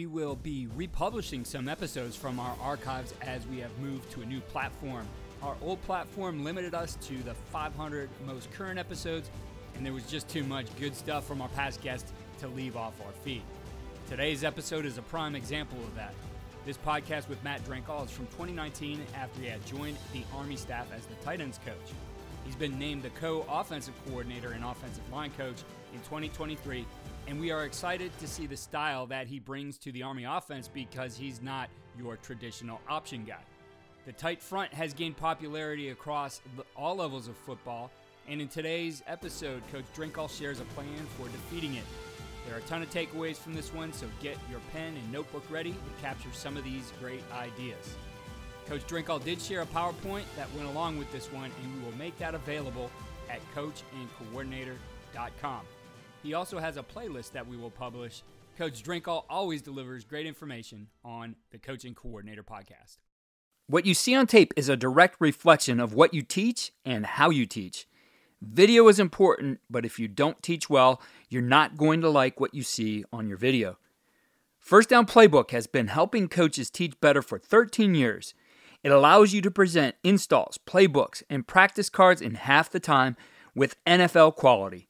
We will be republishing some episodes from our archives as we have moved to a new platform. Our old platform limited us to the 500 most current episodes, and there was just too much good stuff from our past guests to leave off our feed. Today's episode is a prime example of that. This podcast with Matt Drinkall is from 2019 after he had joined the Army staff as the tight ends coach. He's been named the co offensive coordinator and offensive line coach in 2023 and we are excited to see the style that he brings to the Army offense because he's not your traditional option guy. The tight front has gained popularity across all levels of football, and in today's episode, Coach Drinkall shares a plan for defeating it. There are a ton of takeaways from this one, so get your pen and notebook ready to capture some of these great ideas. Coach Drinkall did share a PowerPoint that went along with this one, and we will make that available at coachandcoordinator.com. He also has a playlist that we will publish. Coach Drinkall always delivers great information on the Coach and Coordinator podcast. What you see on tape is a direct reflection of what you teach and how you teach. Video is important, but if you don't teach well, you're not going to like what you see on your video. First Down Playbook has been helping coaches teach better for 13 years. It allows you to present installs, playbooks, and practice cards in half the time with NFL quality.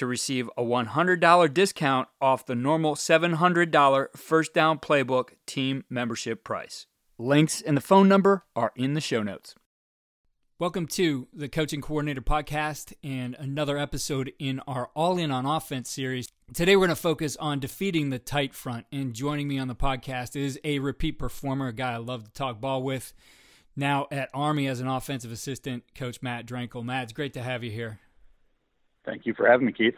to receive a $100 discount off the normal $700 First Down Playbook team membership price. Links and the phone number are in the show notes. Welcome to the Coach and Coordinator Podcast and another episode in our All In on Offense series. Today we're going to focus on defeating the tight front. And joining me on the podcast is a repeat performer, a guy I love to talk ball with. Now at Army as an offensive assistant, Coach Matt Drinkall. Matt, it's great to have you here. Thank you for having me, Keith.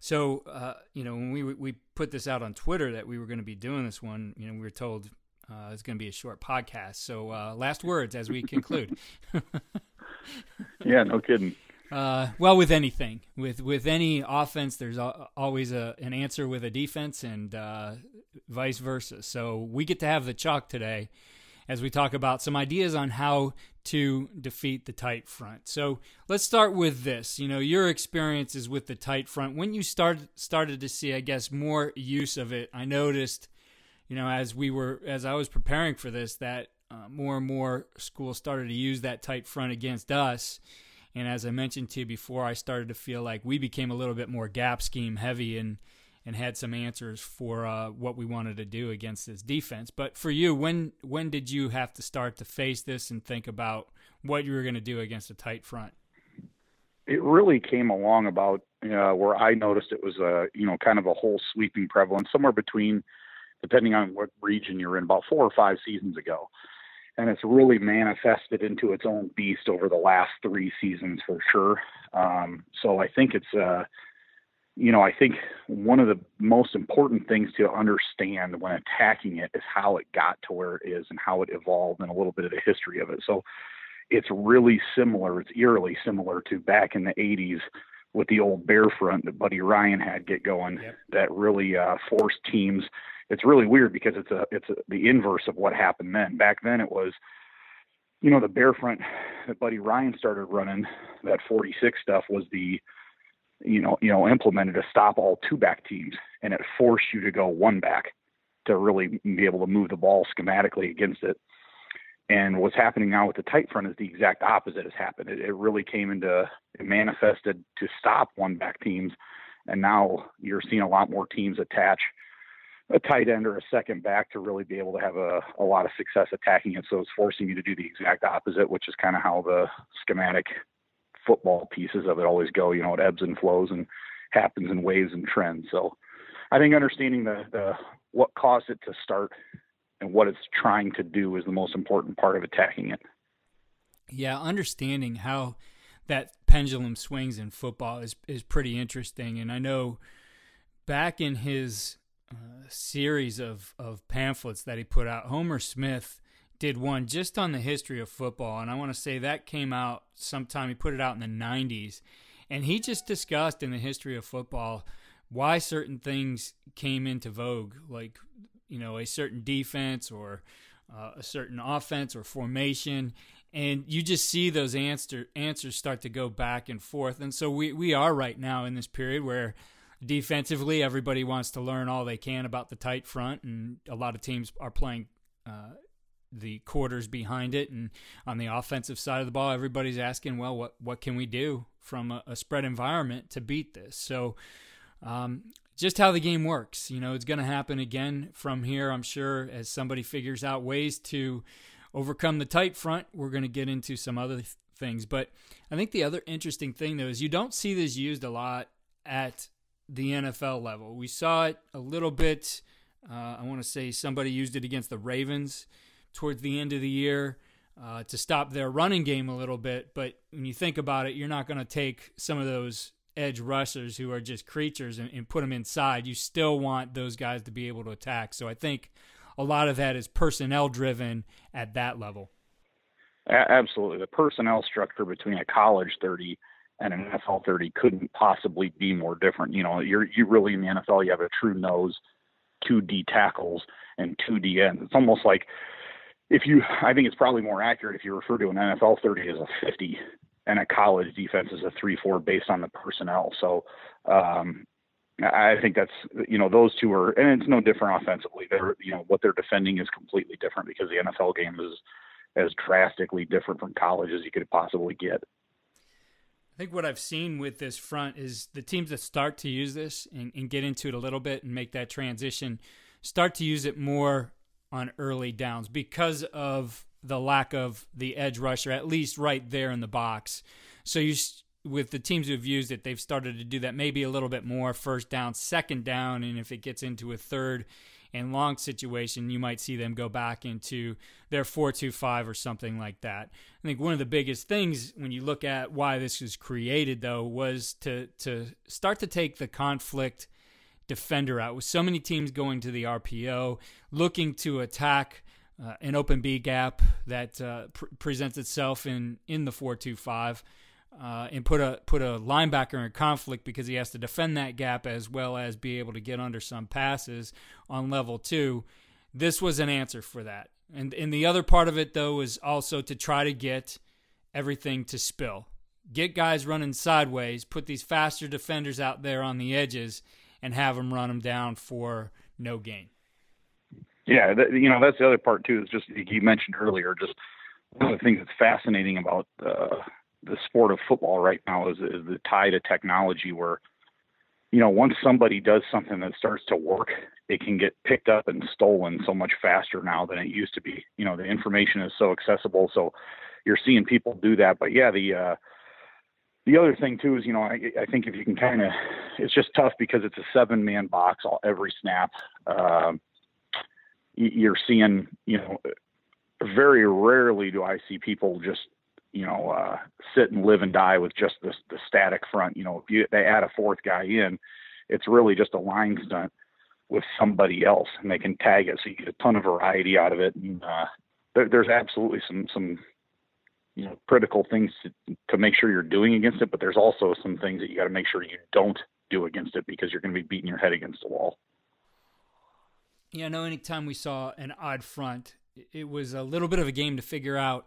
So, uh, you know, when we we put this out on Twitter that we were going to be doing this one, you know, we were told uh, it's going to be a short podcast. So, uh, last words as we conclude. yeah, no kidding. Uh, well, with anything, with with any offense, there's always a an answer with a defense, and uh, vice versa. So we get to have the chalk today, as we talk about some ideas on how to defeat the tight front. So let's start with this. You know, your experiences with the tight front. When you started started to see, I guess, more use of it, I noticed, you know, as we were as I was preparing for this, that uh, more and more schools started to use that tight front against us. And as I mentioned to you before, I started to feel like we became a little bit more gap scheme heavy and and had some answers for uh, what we wanted to do against this defense. But for you, when when did you have to start to face this and think about what you were going to do against a tight front? It really came along about uh, where I noticed it was a you know kind of a whole sweeping prevalence somewhere between, depending on what region you're in, about four or five seasons ago. And it's really manifested into its own beast over the last three seasons for sure. Um, so I think it's uh, you know, I think one of the most important things to understand when attacking it is how it got to where it is and how it evolved and a little bit of the history of it. So it's really similar, it's eerily similar to back in the 80s with the old bear front that Buddy Ryan had get going yep. that really uh, forced teams. It's really weird because it's a it's a, the inverse of what happened then. Back then it was you know the bear front that Buddy Ryan started running that 46 stuff was the you know, you know, implemented to stop all two back teams, and it forced you to go one back to really be able to move the ball schematically against it. And what's happening now with the tight front is the exact opposite has happened. It, it really came into, it manifested to stop one back teams, and now you're seeing a lot more teams attach a tight end or a second back to really be able to have a, a lot of success attacking it. So it's forcing you to do the exact opposite, which is kind of how the schematic football pieces of it always go. You know, it ebbs and flows and happens in waves and trends. So I think understanding the, the what caused it to start and what it's trying to do is the most important part of attacking it. Yeah, understanding how that pendulum swings in football is is pretty interesting. And I know back in his uh, series of, of pamphlets that he put out. Homer Smith did one just on the history of football, and I want to say that came out sometime. He put it out in the 90s, and he just discussed in the history of football why certain things came into vogue, like you know a certain defense or uh, a certain offense or formation, and you just see those answer answers start to go back and forth. And so we we are right now in this period where defensively everybody wants to learn all they can about the tight front, and a lot of teams are playing. Uh, the quarters behind it, and on the offensive side of the ball, everybody's asking, well, what what can we do from a, a spread environment to beat this? So, um, just how the game works. You know, it's going to happen again from here, I'm sure, as somebody figures out ways to overcome the tight front. We're going to get into some other th- things. But I think the other interesting thing, though, is you don't see this used a lot at the NFL level. We saw it a little bit. Uh, I want to say somebody used it against the Ravens towards the end of the year. Uh, to stop their running game a little bit. But when you think about it, you're not going to take some of those edge rushers who are just creatures and, and, put them inside. You still want those guys to be able to attack. So I think a lot of that is personnel driven at that level. Absolutely. The personnel structure between a college 30 and an NFL 30 couldn't possibly be more different. You know, you're you really in the NFL you have a true nose, two D tackles and two D ends. It's almost like if you I think it's probably more accurate if you refer to an NFL 30 as a 50 and a college defense is a three four based on the personnel. So um, I think that's you know those two are and it's no different offensively. They're you know what they're defending is completely different because the NFL game is as drastically different from college as you could possibly get. I think what I've seen with this front is the teams that start to use this and, and get into it a little bit and make that transition start to use it more on early downs because of the lack of the edge rusher, at least right there in the box. So you with the teams who have used it, they've started to do that maybe a little bit more first down, second down, and if it gets into a third and long situation, you might see them go back into their 4-2-5 or something like that. I think one of the biggest things when you look at why this was created though was to to start to take the conflict defender out with so many teams going to the RPO, looking to attack uh, an open B gap that uh, pr- presents itself in in the four two five, uh, and put a put a linebacker in conflict because he has to defend that gap as well as be able to get under some passes on level two. This was an answer for that, and and the other part of it though is also to try to get everything to spill, get guys running sideways, put these faster defenders out there on the edges, and have them run them down for no gain. Yeah, that, you know that's the other part too. Is just you mentioned earlier. Just one of the things that's fascinating about uh, the sport of football right now is, is the tie to technology, where you know once somebody does something that starts to work, it can get picked up and stolen so much faster now than it used to be. You know, the information is so accessible, so you're seeing people do that. But yeah, the uh, the other thing too is, you know, I, I think if you can kind of, it's just tough because it's a seven man box all, every snap. Um, you're seeing, you know, very rarely do I see people just, you know, uh, sit and live and die with just the, the static front. You know, if you, they add a fourth guy in, it's really just a line stunt with somebody else, and they can tag it, so you get a ton of variety out of it. And uh, there, there's absolutely some some you know critical things to, to make sure you're doing against it, but there's also some things that you got to make sure you don't do against it because you're going to be beating your head against the wall. Yeah, no, anytime we saw an odd front, it was a little bit of a game to figure out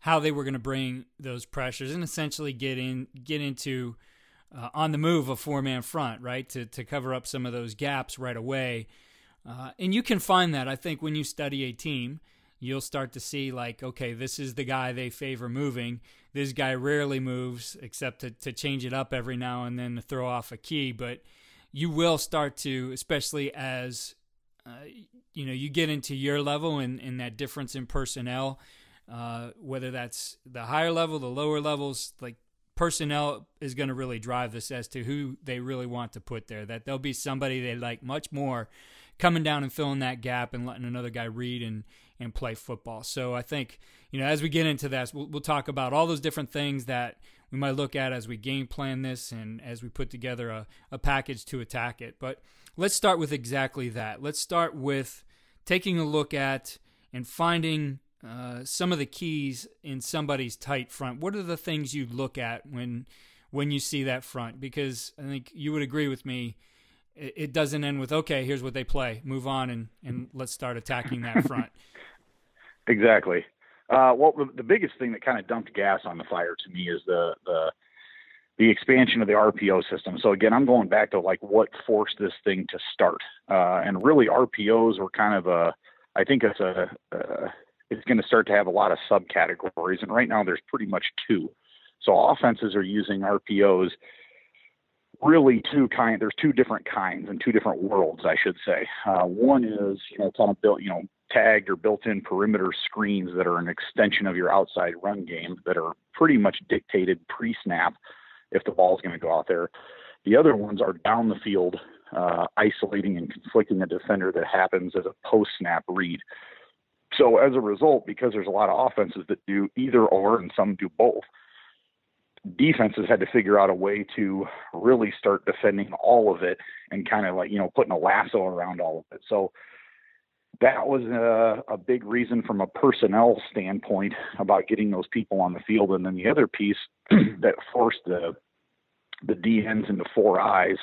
how they were going to bring those pressures and essentially get in get into uh, on the move a four man front, right? To to cover up some of those gaps right away. Uh, and you can find that I think when you study a team, you'll start to see like, okay, this is the guy they favor moving. This guy rarely moves except to, to change it up every now and then to throw off a key. But you will start to, especially as uh, you know you get into your level and, and that difference in personnel uh, whether that's the higher level the lower levels like personnel is going to really drive this as to who they really want to put there that there'll be somebody they like much more coming down and filling that gap and letting another guy read and and play football so i think you know as we get into this we'll, we'll talk about all those different things that we might look at as we game plan this and as we put together a, a package to attack it. But let's start with exactly that. Let's start with taking a look at and finding uh, some of the keys in somebody's tight front. What are the things you look at when when you see that front? Because I think you would agree with me. It, doesn't end with okay. Here's what they play. Move on and and let's start attacking that front. exactly. Uh, well, the biggest thing that kind of dumped gas on the fire to me is the the the expansion of the RPO system. So again, I'm going back to like what forced this thing to start, uh, and really RPOs were kind of a. I think it's a, a it's going to start to have a lot of subcategories. And right now, there's pretty much two. So offenses are using RPOs really two kind. There's two different kinds and two different worlds, I should say. Uh, one is you know kind of built you know tagged or built-in perimeter screens that are an extension of your outside run game that are pretty much dictated pre-snap if the ball is going to go out there. The other ones are down the field, uh, isolating and conflicting a defender that happens as a post-snap read. So as a result, because there's a lot of offenses that do either or and some do both, defenses had to figure out a way to really start defending all of it and kind of like, you know, putting a lasso around all of it. So that was a, a big reason from a personnel standpoint about getting those people on the field. And then the other piece that forced the the D ends into four eyes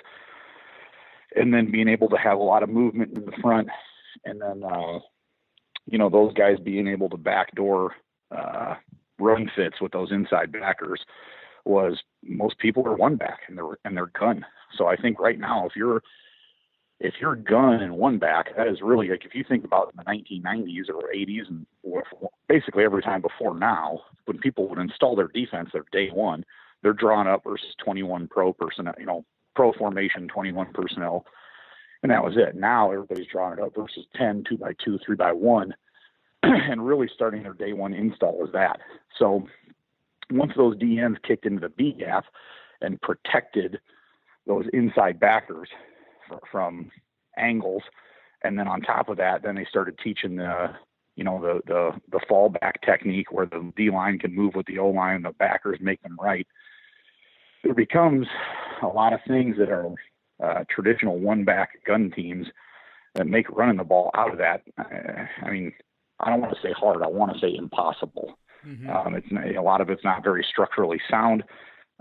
and then being able to have a lot of movement in the front and then uh, you know, those guys being able to backdoor uh, run fits with those inside backers was most people are one back and they're and they're gun. So I think right now if you're if you're gun and one back, that is really like if you think about the 1990s or 80s and basically every time before now, when people would install their defense, their day one, they're drawn up versus 21 pro personnel, you know, pro formation 21 personnel and that was it. Now everybody's drawing it up versus 10, two by two, three by one, and really starting their day one install is that. So once those D ends kicked into the B gap and protected those inside backers from angles, and then on top of that, then they started teaching the you know the the the fallback technique where the D line can move with the O line, the backers make them right. There becomes a lot of things that are uh, traditional one back gun teams that make running the ball out of that. Uh, I mean, I don't want to say hard. I want to say impossible. Mm-hmm. Um, it's a lot of it's not very structurally sound,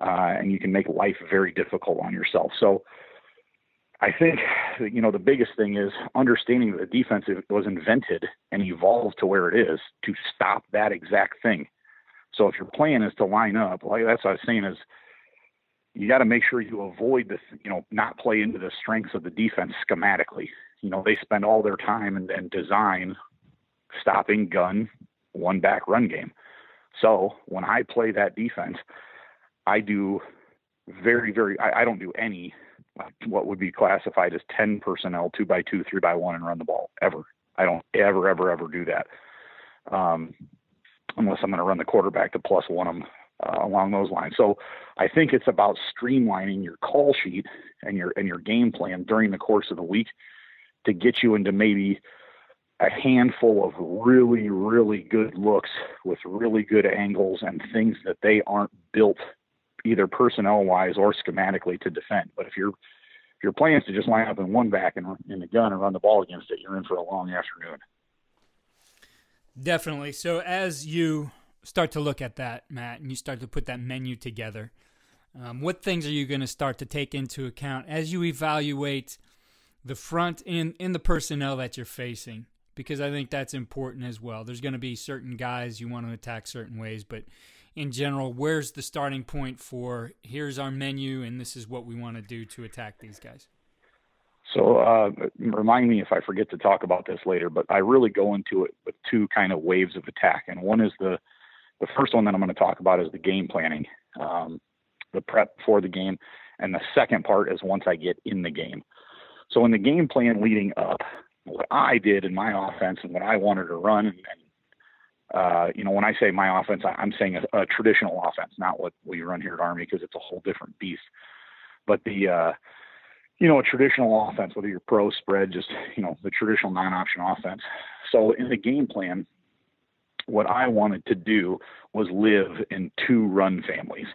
uh, and you can make life very difficult on yourself. So, I think you know the biggest thing is understanding that the defense was invented and evolved to where it is to stop that exact thing. So if your plan is to line up, like that's what I was saying is you got to make sure you avoid this, you know, not play into the strengths of the defense schematically. You know, they spend all their time and, and design stopping gun one back run game. So when I play that defense, I do very, very, I, I don't do any what would be classified as 10 personnel, two by two, three by one, and run the ball ever. I don't ever, ever, ever do that. Um, unless I'm going to run the quarterback to plus one them uh, along those lines. So I think it's about streamlining your call sheet and your and your game plan during the course of the week to get you into maybe a handful of really really good looks with really good angles and things that they aren't built either personnel wise or schematically to defend. But if you're if your plan is to just line up in one back and in the gun and run the ball against it, you're in for a long afternoon. Definitely. So as you start to look at that, Matt, and you start to put that menu together, um, what things are you going to start to take into account as you evaluate the front and in the personnel that you're facing? Because I think that's important as well. There's going to be certain guys you want to attack certain ways, but in general, where's the starting point for here's our menu and this is what we want to do to attack these guys? So uh, remind me if I forget to talk about this later, but I really go into it with two kind of waves of attack, and one is the the first one that I'm going to talk about is the game planning, um, the prep for the game. And the second part is once I get in the game. So in the game plan leading up, what I did in my offense and what I wanted to run, and, uh, you know, when I say my offense, I, am saying a, a, traditional offense, not what we run here at Army because it's a whole different beast. But the, uh, you know, a traditional offense, whether you're pro spread, just you know, the traditional non-option offense. So in the game plan, what I wanted to do was live in two run families.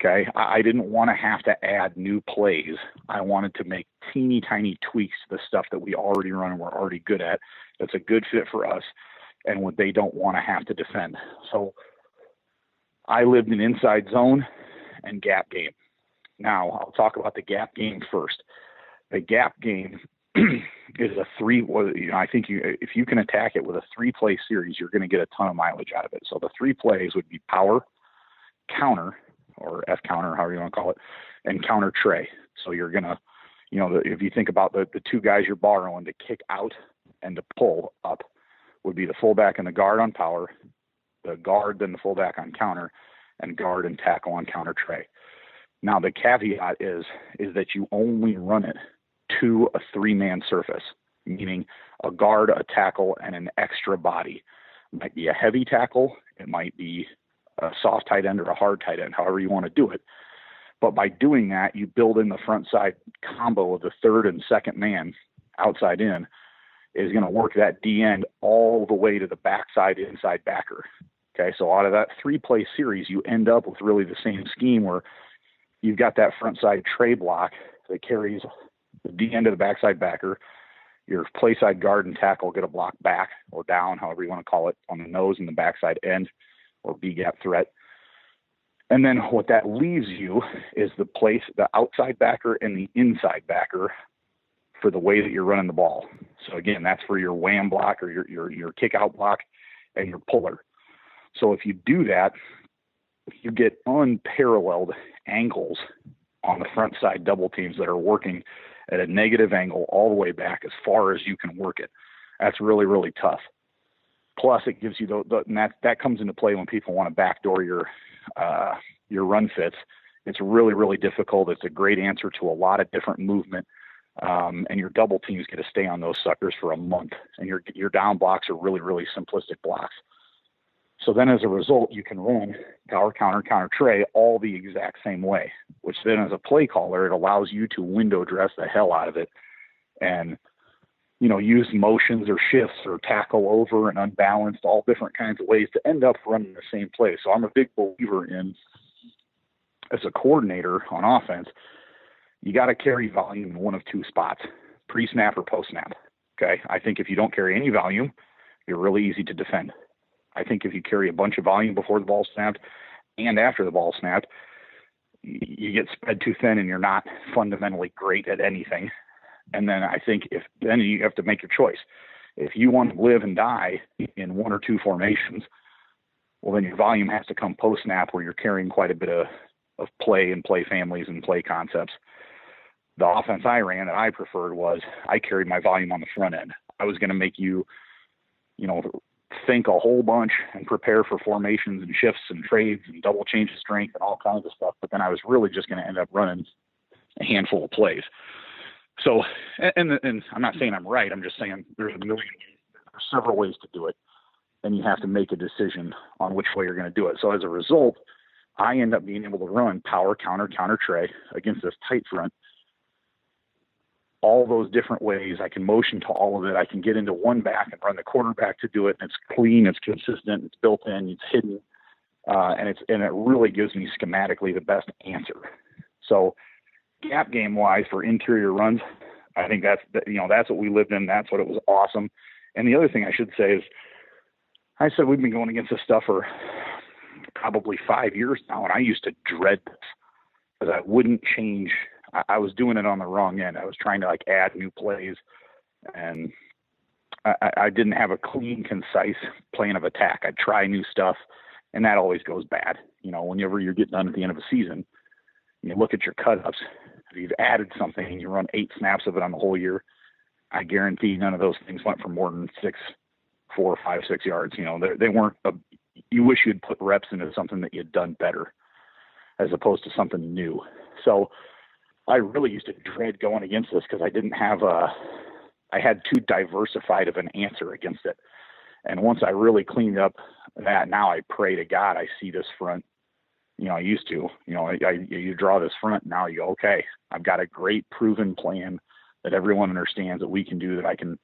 Okay. I didn't want to have to add new plays. I wanted to make teeny tiny tweaks to the stuff that we already run and we're already good at. That's a good fit for us and what they don't want to have to defend. So I lived in inside zone and gap game. Now I'll talk about the gap game first. The gap game is a three. You know, I think you if you can attack it with a three play series, you're going to get a ton of mileage out of it. So the three plays would be power, counter, or F counter, however you want to call it, and counter tray. So you're gonna, you know, if you think about the the two guys you're borrowing to kick out and to pull up, would be the fullback and the guard on power, the guard then the fullback on counter, and guard and tackle on counter tray. Now the caveat is is that you only run it to a three man surface, meaning a guard, a tackle, and an extra body. It might be a heavy tackle, it might be a soft tight end or a hard tight end, however you want to do it. But by doing that, you build in the front side combo of the third and second man outside in is going to work that D end all the way to the backside inside backer. Okay, so out of that three play series, you end up with really the same scheme where you've got that front side tray block that carries the D end of the backside backer. Your play side guard and tackle get a block back or down, however you want to call it, on the nose and the backside end or B gap threat. And then what that leaves you is the place, the outside backer and the inside backer for the way that you're running the ball. So again, that's for your wham block or your your your kick out block and your puller. So if you do that, you get unparalleled angles on the front side double teams that are working at a negative angle all the way back as far as you can work it. That's really really tough. Plus, it gives you the, the and that that comes into play when people want to backdoor your uh, your run fits. It's really really difficult. It's a great answer to a lot of different movement um, and your double teams get to stay on those suckers for a month, and your your down blocks are really really simplistic blocks. So then, as a result, you can run power counter counter tray all the exact same way, which then, as a play caller, it allows you to window dress the hell out of it, and you know use motions or shifts or tackle over and unbalanced, all different kinds of ways to end up running the same play. So I'm a big believer in as a coordinator on offense you got to carry volume in one of two spots pre snap or post snap. Okay. I think if you don't carry any volume, you're really easy to defend. I think if you carry a bunch of volume before the ball snapped and after the ball snapped, you get spread too thin and you're not fundamentally great at anything. And then I think if then you have to make your choice. If you want to live and die in one or two formations, well, then your volume has to come post snap where you're carrying quite a bit of, of play and play families and play concepts the offense I ran that I preferred was I carried my volume on the front end. I was going to make you, you know, think a whole bunch and prepare for formations and shifts and trades and double change of strength and all kinds of stuff. But then I was really just going to end up running a handful of plays. So, and, and I'm not saying I'm right. I'm just saying there's a million, there's several ways to do it, and you have to make a decision on which way you're going to do it. So as a result, I end up being able to run power counter counter tray against this tight front all those different ways. I can motion to all of it. I can get into one back and run the quarterback to do it. And it's clean, it's consistent, it's built in, it's hidden, uh, and it's and it really gives me schematically the best answer. So, gap game wise for interior runs, I think that's you know that's what we lived in. That's what it was awesome. And the other thing I should say is, I said we've been going against this stuff for probably five years now, and I used to dread this because I wouldn't change I, I was doing it on the wrong end. I was trying to like add new plays, and I, I didn't have a clean, concise plan of attack. I'd try new stuff, and that always goes bad. You know, whenever you're getting done at the end of a season, you look at your cutups. If you've added something and you run eight snaps of it on the whole year, I guarantee none of those things went for more than six, four, five, six yards. You know, they, they weren't. A, you wish you'd put reps into something that you'd done better, as opposed to something new. So I really used to dread going against this because I didn't have a, I had too diversified of an answer against it. And once I really cleaned up that, now I pray to God I see this front. You know, I used to. You know, I, I, you draw this front. Now you go, okay, I've got a great proven plan that everyone understands that we can do. That I can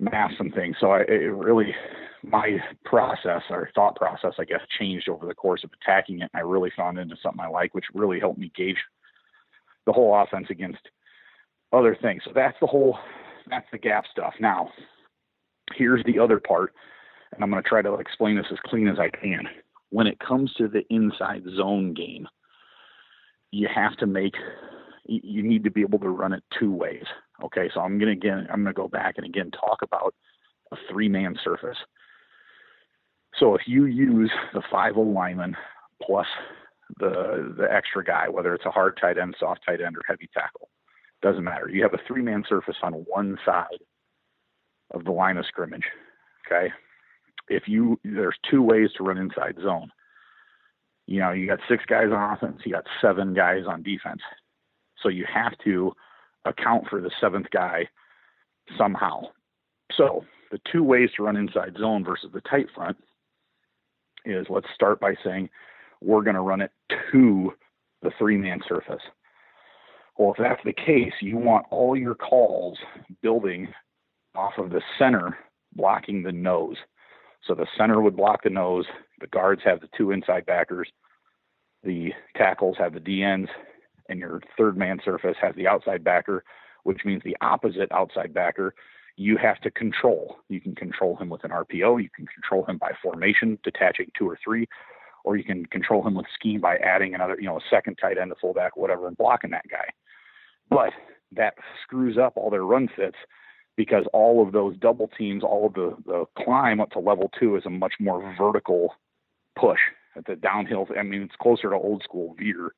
mask some things. So I, it really, my process or thought process, I guess, changed over the course of attacking it. And I really found into something I like, which really helped me gauge the whole offense against other things. So that's the whole, that's the gap stuff. Now, here's the other part, and I'm going to try to explain this as clean as I can. When it comes to the inside zone game, you have to make, you need to be able to run it two ways. Okay, so I'm going to again, I'm going to go back and again talk about a three man surface. So if you use the five lineman plus the the extra guy, whether it's a hard tight end, soft tight end, or heavy tackle, doesn't matter. You have a three man surface on one side of the line of scrimmage. Okay. If you there's two ways to run inside zone. You know, you got six guys on offense, you got seven guys on defense. So you have to account for the seventh guy somehow. So the two ways to run inside zone versus the tight front is let's start by saying we're going to run it to the three man surface. Well, if that's the case, you want all your calls building off of the center blocking the nose. So the center would block the nose, the guards have the two inside backers, the tackles have the DNs, and your third man surface has the outside backer, which means the opposite outside backer you have to control. You can control him with an RPO, you can control him by formation, detaching two or three, or you can control him with scheme by adding another, you know, a second tight end, a fullback, whatever, and blocking that guy. But that screws up all their run fits because all of those double teams, all of the, the climb up to level two is a much more vertical push at the downhill. I mean, it's closer to old school veer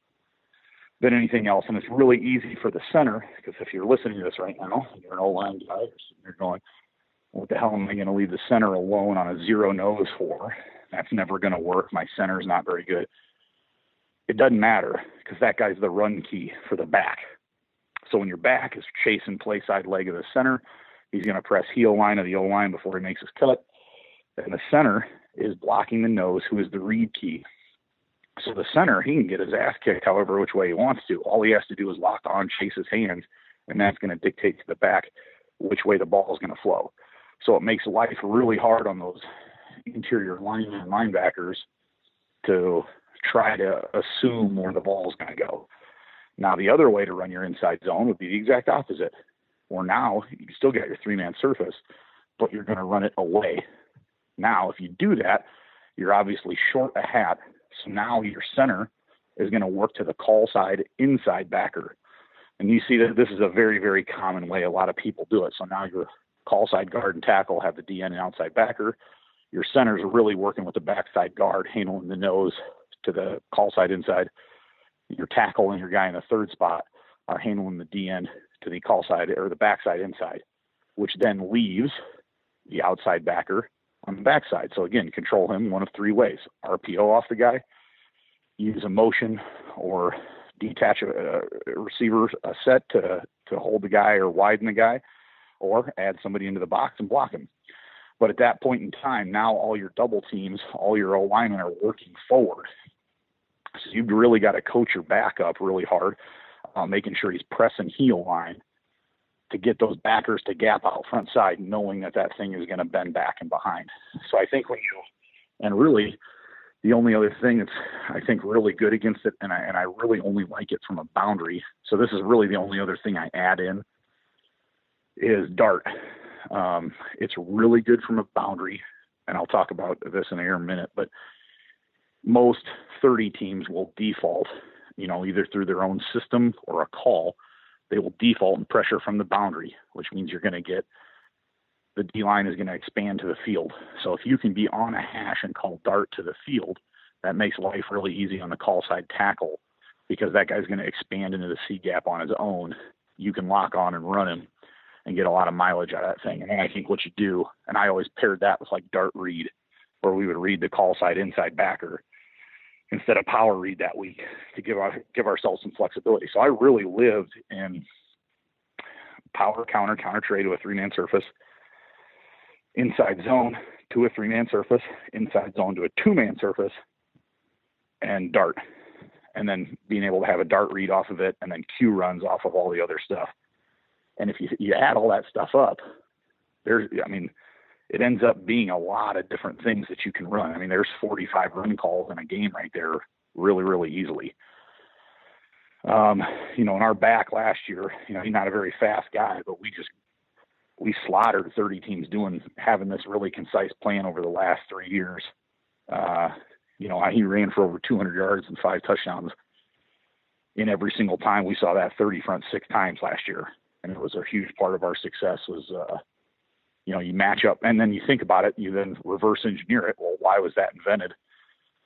than anything else. And it's really easy for the center because if you're listening to this right now, you're an O line guy, you're going, what the hell am I going to leave the center alone on a zero nose for? That's never going to work. My center is not very good. It doesn't matter because that guy's the run key for the back. So when your back is chasing play side leg of the center, he's going to press heel line of the O line before he makes his cut. And the center is blocking the nose, who is the read key. So the center, he can get his ass kicked however which way he wants to. All he has to do is lock on, chase his hands, and that's going to dictate to the back which way the ball is going to flow. So it makes life really hard on those interior linemen and linebackers to try to assume where the ball is going to go. Now the other way to run your inside zone would be the exact opposite. Or now you still got your three man surface, but you're going to run it away. Now, if you do that, you're obviously short a hat so now your center is going to work to the call side inside backer. And you see that this is a very, very common way a lot of people do it. So now your call side guard and tackle have the DN and outside backer. Your centers are really working with the backside guard, handling the nose to the call side inside. Your tackle and your guy in the third spot are handling the DN to the call side or the backside inside, which then leaves the outside backer on the backside. So again, control him one of three ways: RPO off the guy, use a motion, or detach a, a receiver a set to to hold the guy or widen the guy, or add somebody into the box and block him. But at that point in time, now all your double teams, all your O linemen are working forward. So you've really got to coach your back up really hard, uh, making sure he's pressing heel line to get those backers to gap out front side, knowing that that thing is going to bend back and behind. So I think when you, and really, the only other thing that's I think really good against it, and I and I really only like it from a boundary. So this is really the only other thing I add in is dart. Um, it's really good from a boundary, and I'll talk about this in a minute. But most 30 teams will default, you know, either through their own system or a call they will default and pressure from the boundary, which means you're going to get the D line is going to expand to the field. So if you can be on a hash and call dart to the field, that makes life really easy on the call side tackle because that guy's going to expand into the C gap on his own. You can lock on and run him and get a lot of mileage out of that thing. And then I think what you do, and I always paired that with like dart read, where we would read the call side inside backer instead of power read that week to give our give ourselves some flexibility. So I really lived in power counter counter tray to a three man surface, inside zone to a three man surface, inside zone to a two man surface, and dart, and then being able to have a dart read off of it, and then Q runs off of all the other stuff. And if you you add all that stuff up, there's I mean it ends up being a lot of different things that you can run. I mean, there's 45 run calls in a game right there, really, really easily. Um, you know, in our back last year, you know, he's not a very fast guy, but we just we slaughtered 30 teams doing having this really concise plan over the last three years. Uh, you know, he ran for over 200 yards and five touchdowns in every single time we saw that 30 front six times last year, and it was a huge part of our success. Was uh, you know, you match up, and then you think about it, you then reverse engineer it. Well, why was that invented?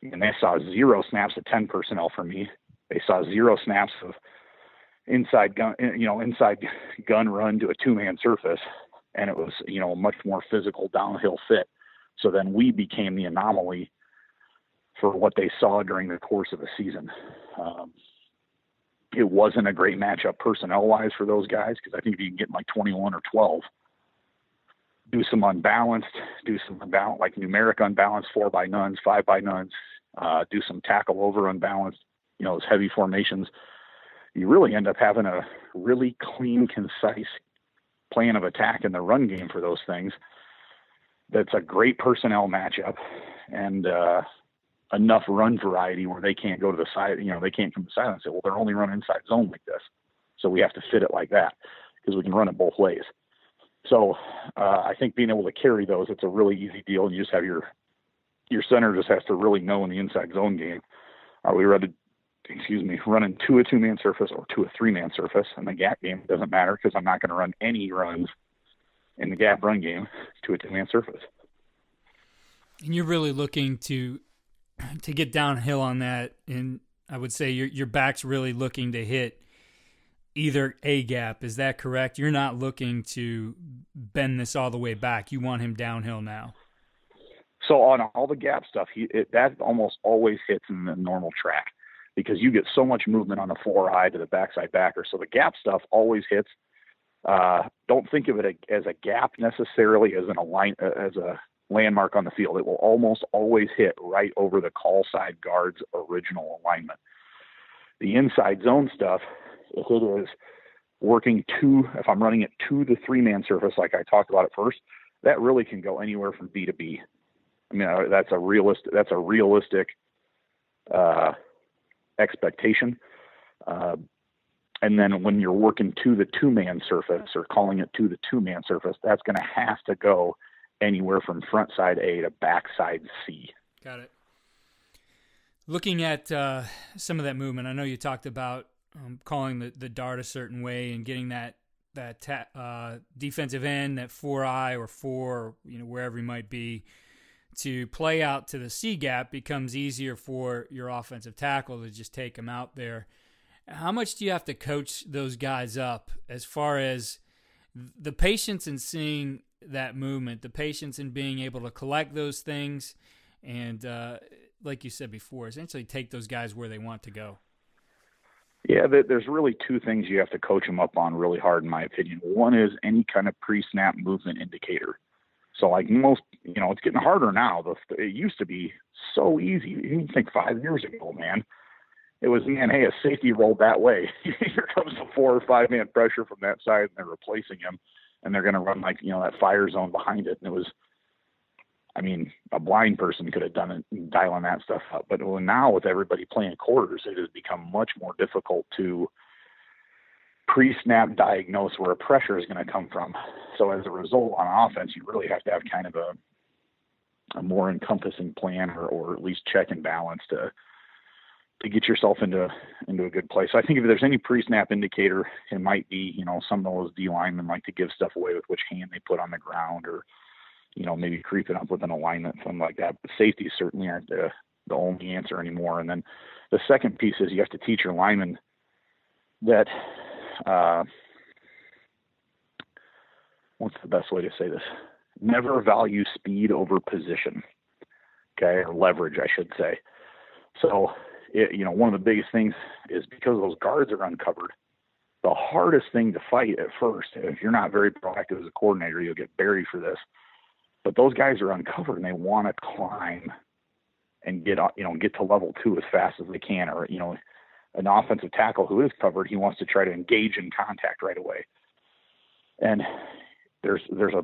And they saw zero snaps of 10 personnel for me. They saw zero snaps of inside gun, you know, inside gun run to a two man surface. And it was, you know, a much more physical downhill fit. So then we became the anomaly for what they saw during the course of the season. Um, it wasn't a great matchup personnel wise for those guys because I think if you can get like 21 or 12, do some unbalanced, do some unbalanced, like numeric unbalanced four by nuns, five by nuns, uh, do some tackle over unbalanced, you know, those heavy formations. You really end up having a really clean, concise plan of attack in the run game for those things. That's a great personnel matchup and uh, enough run variety where they can't go to the side, you know, they can't come to the side and say, well, they're only running inside zone like this. So we have to fit it like that because we can run it both ways. So uh, I think being able to carry those, it's a really easy deal. And You just have your your center just has to really know in the inside zone game. Are we ready? Excuse me, running to a two man surface or to a three man surface? And the gap game doesn't matter because I'm not going to run any runs in the gap run game to a two man surface. And you're really looking to to get downhill on that, and I would say your your back's really looking to hit either a gap. Is that correct? You're not looking to bend this all the way back. You want him downhill now. So on all the gap stuff, he it, that almost always hits in the normal track because you get so much movement on the four eye to the backside backer. So the gap stuff always hits. Uh, don't think of it as a gap necessarily as an align uh, as a landmark on the field. It will almost always hit right over the call side guard's original alignment. The inside zone stuff if it is working two, if I'm running it to the three man surface, like I talked about at first, that really can go anywhere from B to B. I mean, uh, that's a realistic, that's a realistic uh, expectation. Uh, and then when you're working to the two man surface or calling it to the two man surface, that's going to have to go anywhere from front side A to back side C. Got it. Looking at uh, some of that movement, I know you talked about um, calling the, the dart a certain way and getting that that ta- uh, defensive end, that four eye or four, you know, wherever he might be, to play out to the C gap becomes easier for your offensive tackle to just take him out there. How much do you have to coach those guys up as far as the patience in seeing that movement, the patience in being able to collect those things, and uh, like you said before, essentially take those guys where they want to go? Yeah, there's really two things you have to coach them up on really hard, in my opinion. One is any kind of pre-snap movement indicator. So, like most, you know, it's getting harder now. It used to be so easy. You think five years ago, man, it was man, hey, a safety rolled that way. Here comes a four or five man pressure from that side, and they're replacing him, and they're going to run like you know that fire zone behind it. And it was I mean, a blind person could have done it, dialing that stuff up. But now with everybody playing quarters, it has become much more difficult to pre-snap diagnose where a pressure is going to come from. So as a result, on offense, you really have to have kind of a a more encompassing plan, or, or at least check and balance to to get yourself into into a good place. I think if there's any pre-snap indicator, it might be you know some of those D linemen like to give stuff away with which hand they put on the ground, or you know, maybe creeping up with an alignment, something like that. But safeties certainly aren't the, the only answer anymore. And then the second piece is you have to teach your linemen that, uh, what's the best way to say this? Never value speed over position. Okay, or leverage, I should say. So, it, you know, one of the biggest things is because those guards are uncovered. The hardest thing to fight at first, if you're not very proactive as a coordinator, you'll get buried for this but those guys are uncovered and they want to climb and get you know get to level two as fast as they can, or you know, an offensive tackle who is covered, he wants to try to engage in contact right away. And there's there's a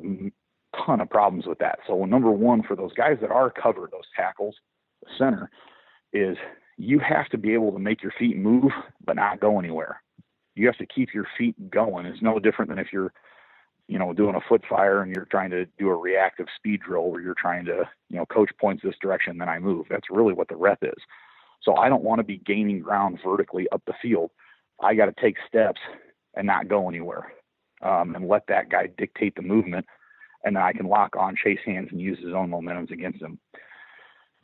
ton of problems with that. So number one, for those guys that are covered, those tackles, the center, is you have to be able to make your feet move but not go anywhere. You have to keep your feet going. It's no different than if you're, you know, doing a foot fire and you're trying to do a reactive speed drill where you're trying to, you know, coach points this direction, then I move. That's really what the rep is. So I don't want to be gaining ground vertically up the field. I got to take steps and not go anywhere um, and let that guy dictate the movement. And then I can lock on, chase hands, and use his own momentums against him.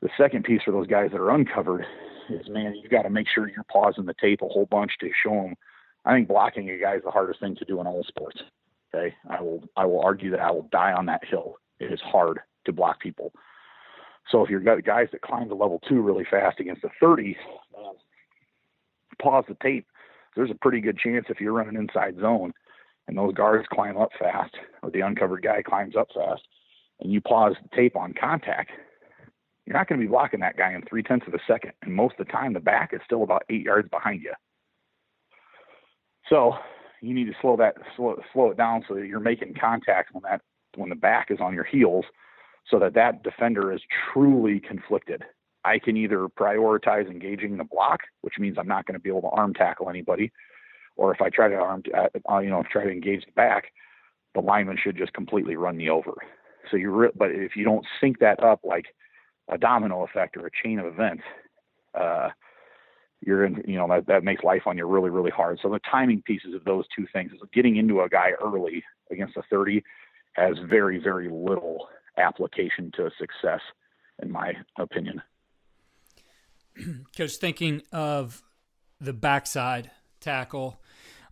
The second piece for those guys that are uncovered is, man, you've got to make sure you're pausing the tape a whole bunch to show them. I think blocking a guy is the hardest thing to do in all sports. Okay, I will I will argue that I will die on that hill. It is hard to block people. So if you've got guys that climb to level two really fast against a 30, um, pause the tape. There's a pretty good chance if you're running inside zone and those guards climb up fast, or the uncovered guy climbs up fast, and you pause the tape on contact, you're not going to be blocking that guy in three tenths of a second. And most of the time, the back is still about eight yards behind you. So you need to slow that slow, slow it down so that you're making contact when that when the back is on your heels, so that that defender is truly conflicted. I can either prioritize engaging the block, which means I'm not going to be able to arm tackle anybody, or if I try to arm, uh, you know, try to engage the back, the lineman should just completely run me over. So you, re- but if you don't sync that up like a domino effect or a chain of events, uh, you're in, you know, that, that makes life on you really, really hard. So the timing pieces of those two things is getting into a guy early against a 30 has very, very little application to success, in my opinion. Coach, thinking of the backside tackle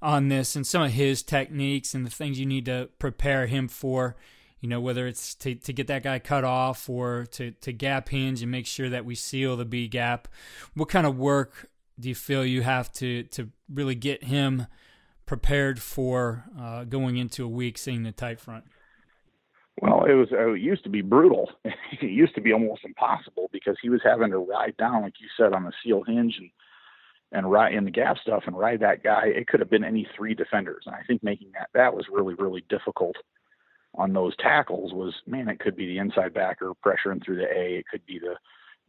on this and some of his techniques and the things you need to prepare him for, you know, whether it's to, to get that guy cut off or to, to gap hinge and make sure that we seal the B gap. What kind of work do you feel you have to, to really get him prepared for uh, going into a week seeing the tight front? Well, it was uh, it used to be brutal. it used to be almost impossible because he was having to ride down, like you said, on the seal hinge and and ride in the gap stuff and ride that guy. It could have been any three defenders, and I think making that that was really really difficult on those tackles. Was man, it could be the inside backer pressuring through the A. It could be the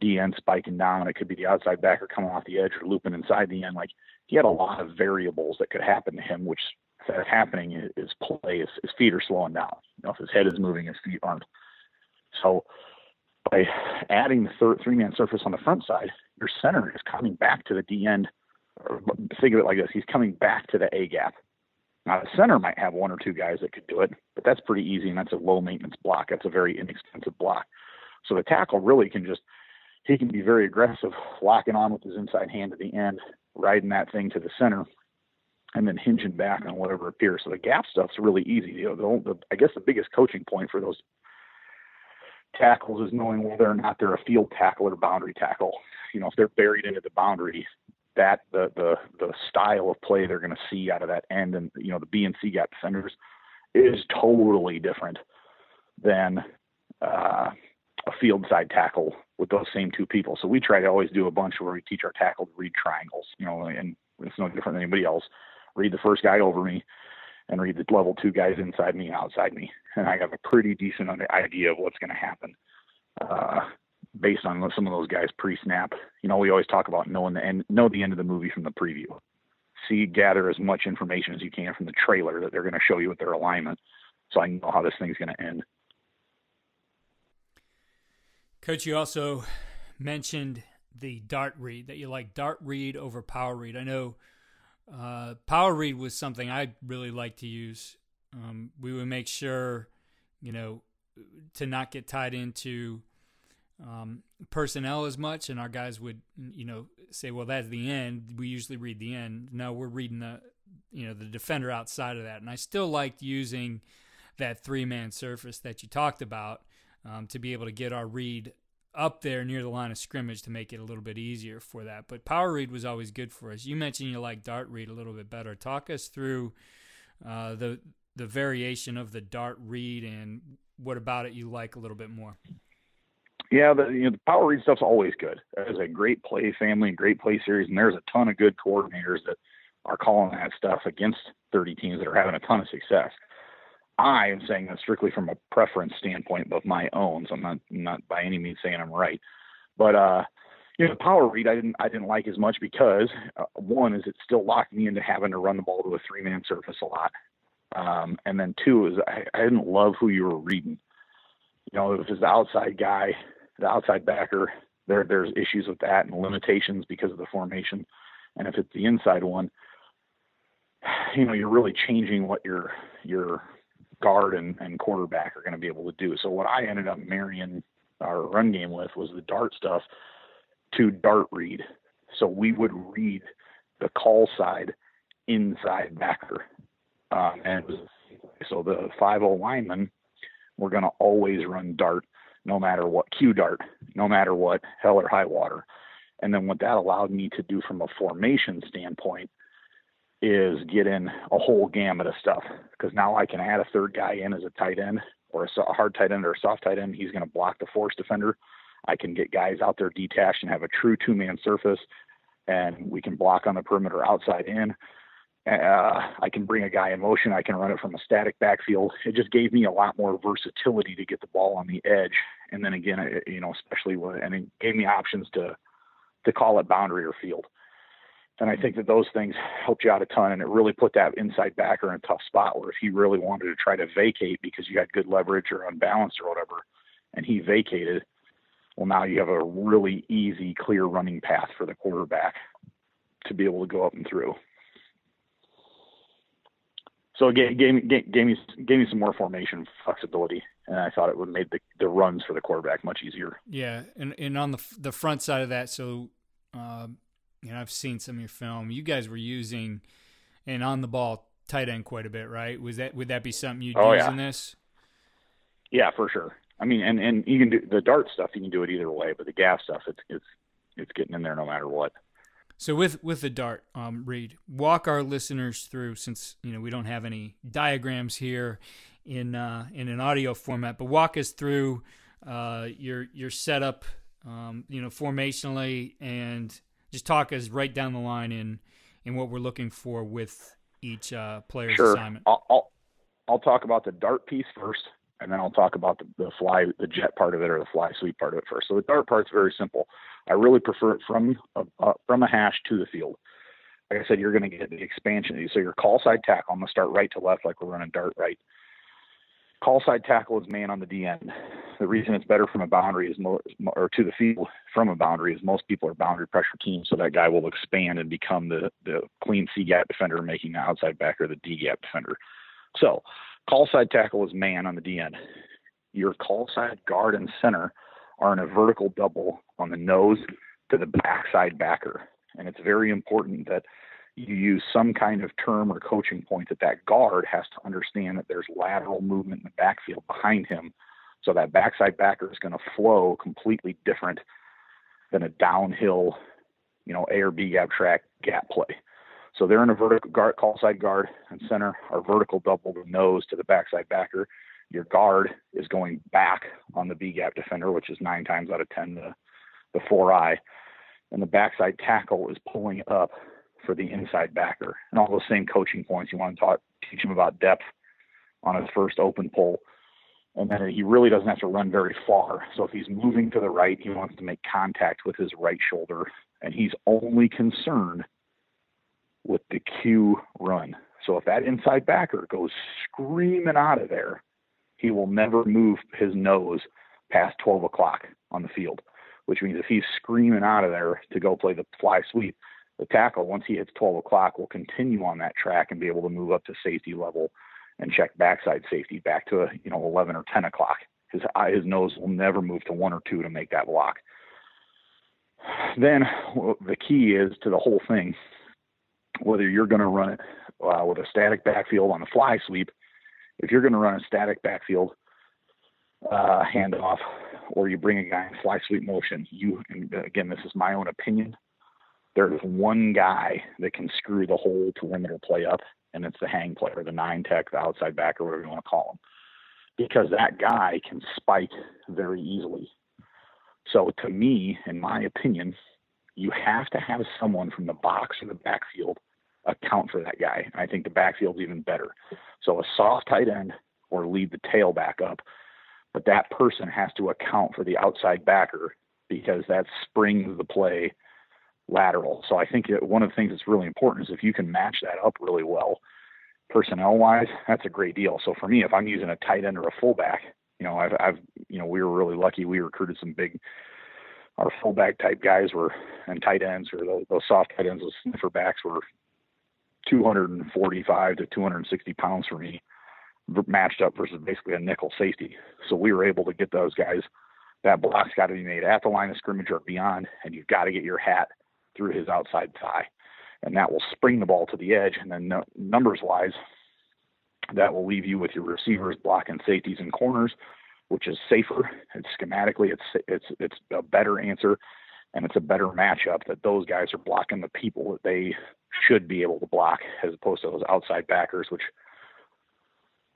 D end spiking down. It could be the outside backer coming off the edge or looping inside the end. Like he had a lot of variables that could happen to him, which that's happening is play. His, his feet are slowing down. You know, if his head is moving, his feet aren't. So by adding the third three-man surface on the front side, your center is coming back to the D end. Think of it like this: he's coming back to the A gap. Now the center might have one or two guys that could do it, but that's pretty easy, and that's a low maintenance block. That's a very inexpensive block. So the tackle really can just he can be very aggressive, locking on with his inside hand at the end, riding that thing to the center, and then hinging back on whatever appears. So the gap stuff's really easy. You know, the, the, I guess the biggest coaching point for those tackles is knowing whether or not they're a field tackle or boundary tackle. You know, if they're buried into the boundary, that the the the style of play they're going to see out of that end, and you know, the B and C gap defenders is totally different than uh, a field side tackle with those same two people. So we try to always do a bunch where we teach our tackle to read triangles. You know, and it's no different than anybody else read the first guy over me and read the level two guys inside me and outside me. And I have a pretty decent idea of what's going to happen uh, based on some of those guys pre-snap. You know, we always talk about knowing the end, know the end of the movie from the preview. See, gather as much information as you can from the trailer that they're going to show you with their alignment, so I know how this thing's going to end. Coach, you also mentioned the dart read that you like dart read over power read. I know uh, power read was something I really like to use. Um, we would make sure, you know, to not get tied into um, personnel as much, and our guys would, you know, say, "Well, that's the end." We usually read the end. No, we're reading the, you know, the defender outside of that. And I still liked using that three-man surface that you talked about um, to be able to get our read up there near the line of scrimmage to make it a little bit easier for that. But power read was always good for us. You mentioned you like dart read a little bit better. Talk us through uh, the the variation of the dart read and what about it you like a little bit more. Yeah, the you know the power read stuff's always good. There's a great play family and great play series, and there's a ton of good coordinators that are calling that stuff against 30 teams that are having a ton of success. I am saying that strictly from a preference standpoint of my own. So I'm not not by any means saying I'm right, but uh, you know, power read I didn't I didn't like as much because uh, one is it still locked me into having to run the ball to a three man surface a lot, um, and then two is I, I didn't love who you were reading. You know, if it's the outside guy, the outside backer, there there's issues with that and limitations because of the formation, and if it's the inside one, you know, you're really changing what your your guard and, and quarterback are going to be able to do. So what I ended up marrying our run game with was the dart stuff to dart read. So we would read the call side inside backer. Um, and so the 5 linemen were going to always run dart no matter what, Q dart, no matter what, hell or high water. And then what that allowed me to do from a formation standpoint is get in a whole gamut of stuff because now I can add a third guy in as a tight end or a hard tight end or a soft tight end. He's going to block the force defender. I can get guys out there detached and have a true two man surface, and we can block on the perimeter outside in. Uh, I can bring a guy in motion. I can run it from a static backfield. It just gave me a lot more versatility to get the ball on the edge. And then again, it, you know, especially when, and it gave me options to, to call it boundary or field. And I think that those things helped you out a ton. And it really put that inside backer in a tough spot where if he really wanted to try to vacate because you had good leverage or unbalanced or whatever, and he vacated, well, now you have a really easy, clear running path for the quarterback to be able to go up and through. So it gave, gave, gave, gave me gave me some more formation flexibility, and I thought it would make the, the runs for the quarterback much easier. Yeah, and and on the the front side of that, so um, you know, I've seen some of your film. You guys were using an on the ball tight end quite a bit, right? Was that would that be something you'd oh, use yeah. in this? Yeah, for sure. I mean, and and you can do the dart stuff. You can do it either way, but the gas stuff, it's it's it's getting in there no matter what. So with with the dart, um, read, walk our listeners through since you know we don't have any diagrams here in uh, in an audio format, but walk us through uh, your your setup, um, you know, formationally and just talk us right down the line in in what we're looking for with each uh, player's sure. assignment. I'll, I'll I'll talk about the dart piece first, and then I'll talk about the, the fly, the jet part of it, or the fly sweep part of it first. So the dart part's very simple. I really prefer it from a, uh, from a hash to the field. Like I said, you're going to get the expansion. So your call side tackle, I'm going to start right to left, like we're running dart right. Call side tackle is man on the D end. The reason it's better from a boundary is more, or to the field from a boundary is most people are boundary pressure teams, so that guy will expand and become the the clean C gap defender, making the outside backer the D gap defender. So, call side tackle is man on the D end. Your call side guard and center are in a vertical double on the nose to the backside backer, and it's very important that you use some kind of term or coaching point that that guard has to understand that there's lateral movement in the backfield behind him. So that backside backer is going to flow completely different than a downhill, you know, A or B gap track gap play. So they're in a vertical guard, call side guard and center are vertical double nose to the backside backer. Your guard is going back on the B gap defender, which is nine times out of ten the the four eye, and the backside tackle is pulling up for the inside backer. And all those same coaching points you want to talk, teach him about depth on his first open pull. And then he really doesn't have to run very far. So if he's moving to the right, he wants to make contact with his right shoulder. And he's only concerned with the Q run. So if that inside backer goes screaming out of there, he will never move his nose past 12 o'clock on the field, which means if he's screaming out of there to go play the fly sweep, the tackle, once he hits 12 o'clock, will continue on that track and be able to move up to safety level and check backside safety back to you know 11 or 10 o'clock. His his nose will never move to one or two to make that block. Then well, the key is to the whole thing, whether you're going to run it uh, with a static backfield on the fly sweep, if you're going to run a static backfield uh, handoff, or you bring a guy in fly sweep motion, you again this is my own opinion there's one guy that can screw the whole perimeter play up, and it's the hang player, the nine tech, the outside backer, whatever you want to call him, because that guy can spike very easily. So to me, in my opinion, you have to have someone from the box or the backfield account for that guy. I think the backfield's even better. So a soft tight end or lead the tail back up. But that person has to account for the outside backer because that springs the play lateral. So I think one of the things that's really important is if you can match that up really well, personnel wise, that's a great deal. So for me, if I'm using a tight end or a fullback, you know, I've, I've, you know, we were really lucky. We recruited some big, our fullback type guys were, and tight ends or those, those soft tight ends, those sniffer backs were 245 to 260 pounds for me matched up versus basically a nickel safety. So we were able to get those guys. That block's got to be made at the line of scrimmage or beyond, and you've got to get your hat through his outside thigh, and that will spring the ball to the edge. And then numbers wise, that will leave you with your receivers blocking safeties and corners, which is safer. It's schematically, it's it's it's a better answer, and it's a better matchup that those guys are blocking the people that they should be able to block, as opposed to those outside backers, which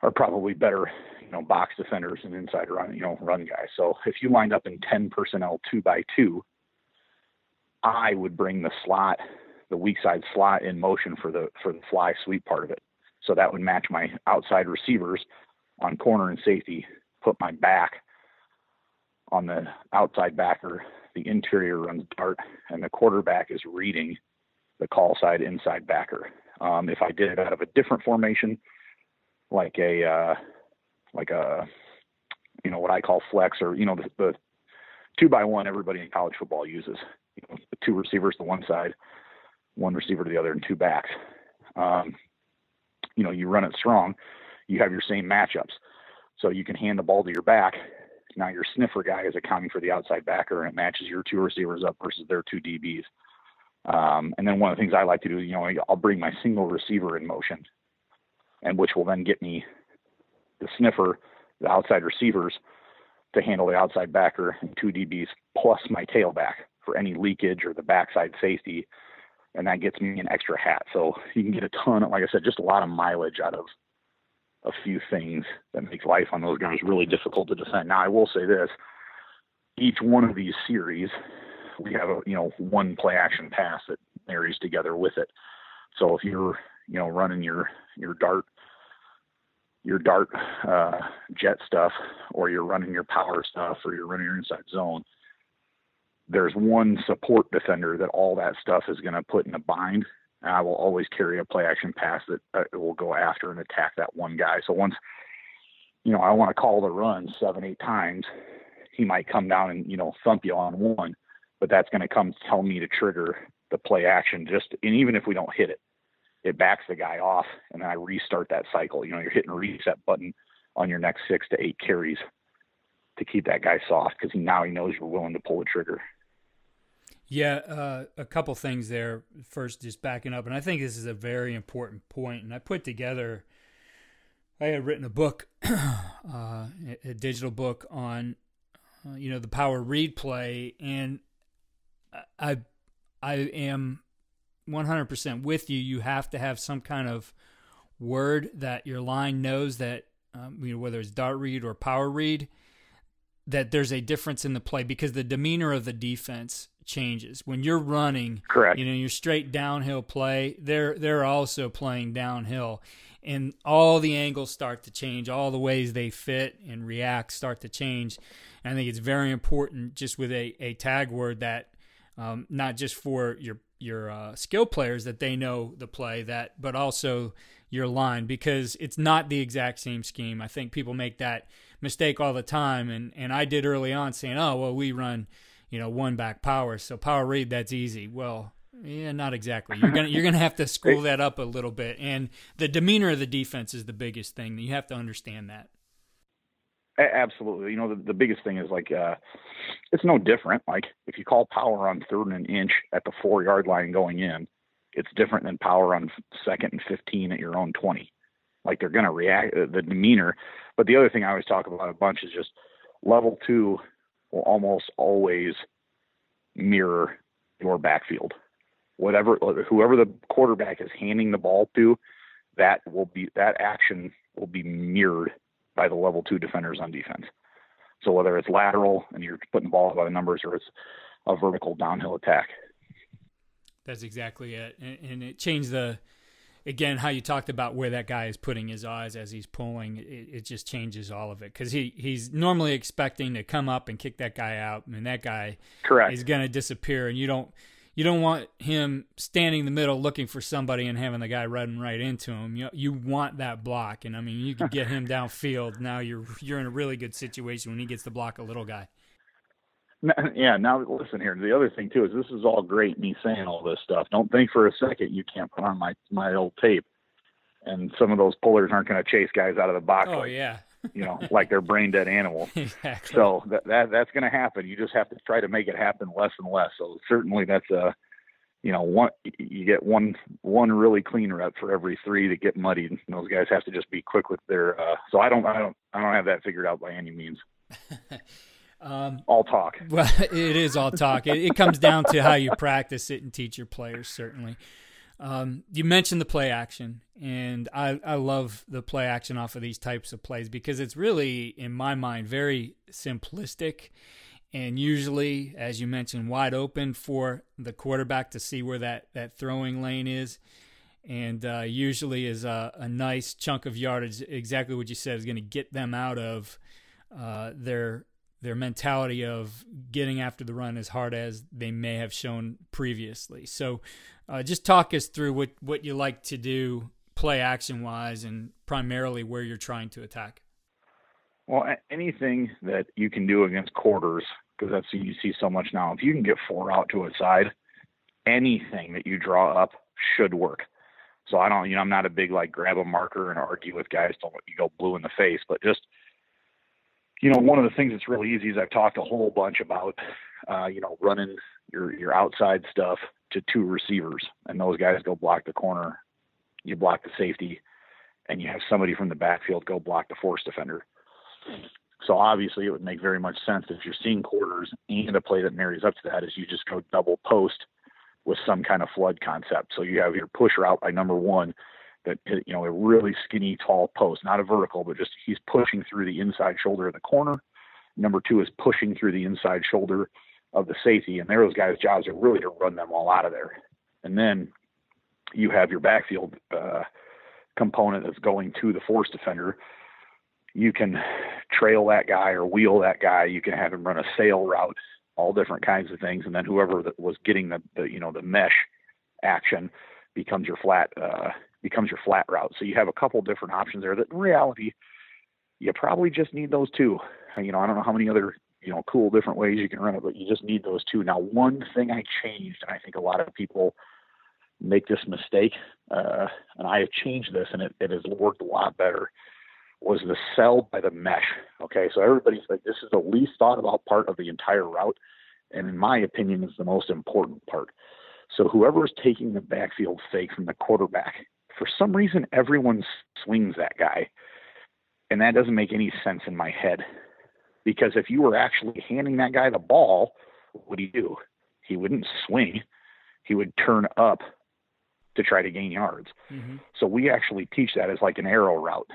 are probably better, you know, box defenders and inside run, you know, run guys. So if you lined up in 10 personnel two by two, I would bring the slot, the weak side slot in motion for the for the fly sweep part of it. So that would match my outside receivers on corner and safety, put my back on the outside backer, the interior runs dart, and the quarterback is reading the call side inside backer. Um, if I did it out of a different formation, like a uh, like a you know what I call flex or you know the, the two by one everybody in college football uses. You know, two receivers to one side, one receiver to the other, and two backs. Um, you know, you run it strong, you have your same matchups. So you can hand the ball to your back. Now your sniffer guy is accounting for the outside backer, and it matches your two receivers up versus their two DBs. Um, and then one of the things I like to do, you know, I'll bring my single receiver in motion and which will then get me the sniffer, the outside receivers to handle the outside backer and two DBs plus my tailback for any leakage or the backside safety. And that gets me an extra hat. So you can get a ton of, like I said, just a lot of mileage out of a few things that makes life on those guys really difficult to defend. Now I will say this, each one of these series, we have a, you know, one play action pass that marries together with it. So if you're you know running your your dart your dart uh, jet stuff or you're running your power stuff or you're running your inside zone there's one support defender that all that stuff is going to put in a bind and i will always carry a play action pass that uh, will go after and attack that one guy so once you know i want to call the run seven eight times he might come down and you know thump you on one but that's going to come tell me to trigger the play action just and even if we don't hit it it backs the guy off, and then I restart that cycle. You know, you're hitting reset button on your next six to eight carries to keep that guy soft because now he knows you're willing to pull the trigger. Yeah, uh, a couple things there. First, just backing up, and I think this is a very important point. And I put together, I had written a book, uh, a digital book on, uh, you know, the power read play, and I, I am 100% with you. You have to have some kind of word that your line knows that, um, you know, whether it's dart read or power read, that there's a difference in the play because the demeanor of the defense changes when you're running. Correct. You know, your straight downhill play. They're they're also playing downhill, and all the angles start to change. All the ways they fit and react start to change. And I think it's very important just with a, a tag word that um, not just for your your uh, skill players that they know the play that, but also your line because it's not the exact same scheme. I think people make that mistake all the time, and and I did early on saying, oh well, we run, you know, one back power, so power read that's easy. Well, yeah, not exactly. You're gonna you're gonna have to school that up a little bit, and the demeanor of the defense is the biggest thing. You have to understand that. Absolutely. You know, the, the biggest thing is like, uh, it's no different. Like if you call power on third and an inch at the four yard line going in, it's different than power on second and 15 at your own 20. Like they're going to react, uh, the demeanor. But the other thing I always talk about a bunch is just level two will almost always mirror your backfield. Whatever, whoever the quarterback is handing the ball to, that will be, that action will be mirrored by the level two defenders on defense. So whether it's lateral and you're putting the ball by the numbers or it's a vertical downhill attack. That's exactly it. And, and it changed the again, how you talked about where that guy is putting his eyes as he's pulling, it, it just changes all of it because he, he's normally expecting to come up and kick that guy out, and that guy Correct. is going to disappear, and you don't you don't want him standing in the middle looking for somebody and having the guy run right into him. You you want that block, and I mean you can get him downfield. Now you're you're in a really good situation when he gets to block a little guy. Yeah. Now listen here. The other thing too is this is all great. Me saying all this stuff. Don't think for a second you can't put on my my old tape, and some of those pullers aren't going to chase guys out of the box. Oh like, yeah. you know, like they're brain dead animals. exactly. So that, that that's going to happen. You just have to try to make it happen less and less. So certainly that's a, you know, one you get one one really clean rep for every three that get muddied. And those guys have to just be quick with their. Uh, so I don't I don't I don't have that figured out by any means. um, all talk. Well, it is all talk. It, it, comes down to how you practice it and teach your players. Certainly. Um, you mentioned the play action, and I, I love the play action off of these types of plays because it's really, in my mind, very simplistic and usually, as you mentioned, wide open for the quarterback to see where that, that throwing lane is. And uh, usually is a, a, nice chunk of yardage, exactly what you said, is going to get them out of uh, their their mentality of getting after the run as hard as they may have shown previously. So, uh, just talk us through what, what you like to do play action wise and primarily where you're trying to attack. Well, anything that you can do against quarters, because that's what you see so much now. If you can get four out to a side, anything that you draw up should work. So I don't, you know, I'm not a big like grab a marker and argue with guys don't let you go blue in the face, but just you know, one of the things that's really easy is I've talked a whole bunch about, uh, you know, running your your outside stuff to two receivers, and those guys go block the corner, you block the safety, and you have somebody from the backfield go block the force defender. So obviously, it would make very much sense if you're seeing quarters and a play that marries up to that is you just go double post with some kind of flood concept. So you have your push route by number one that you know a really skinny tall post not a vertical but just he's pushing through the inside shoulder of the corner. Number two is pushing through the inside shoulder of the safety and there those guys jobs are really to run them all out of there. And then you have your backfield uh, component that's going to the force defender. You can trail that guy or wheel that guy. You can have him run a sail route all different kinds of things and then whoever that was getting the, the you know the mesh action becomes your flat uh, becomes your flat route. So you have a couple different options there that in reality, you probably just need those two. You know, I don't know how many other, you know, cool different ways you can run it, but you just need those two. Now, one thing I changed, and I think a lot of people make this mistake, uh, and I have changed this and it, it has worked a lot better, was the sell by the mesh. Okay, so everybody's like, this is the least thought about part of the entire route. And in my opinion, is the most important part. So whoever is taking the backfield fake from the quarterback for some reason everyone swings that guy. And that doesn't make any sense in my head. Because if you were actually handing that guy the ball what would he do? He wouldn't swing. He would turn up to try to gain yards. Mm-hmm. so we actually teach that as like an arrow route.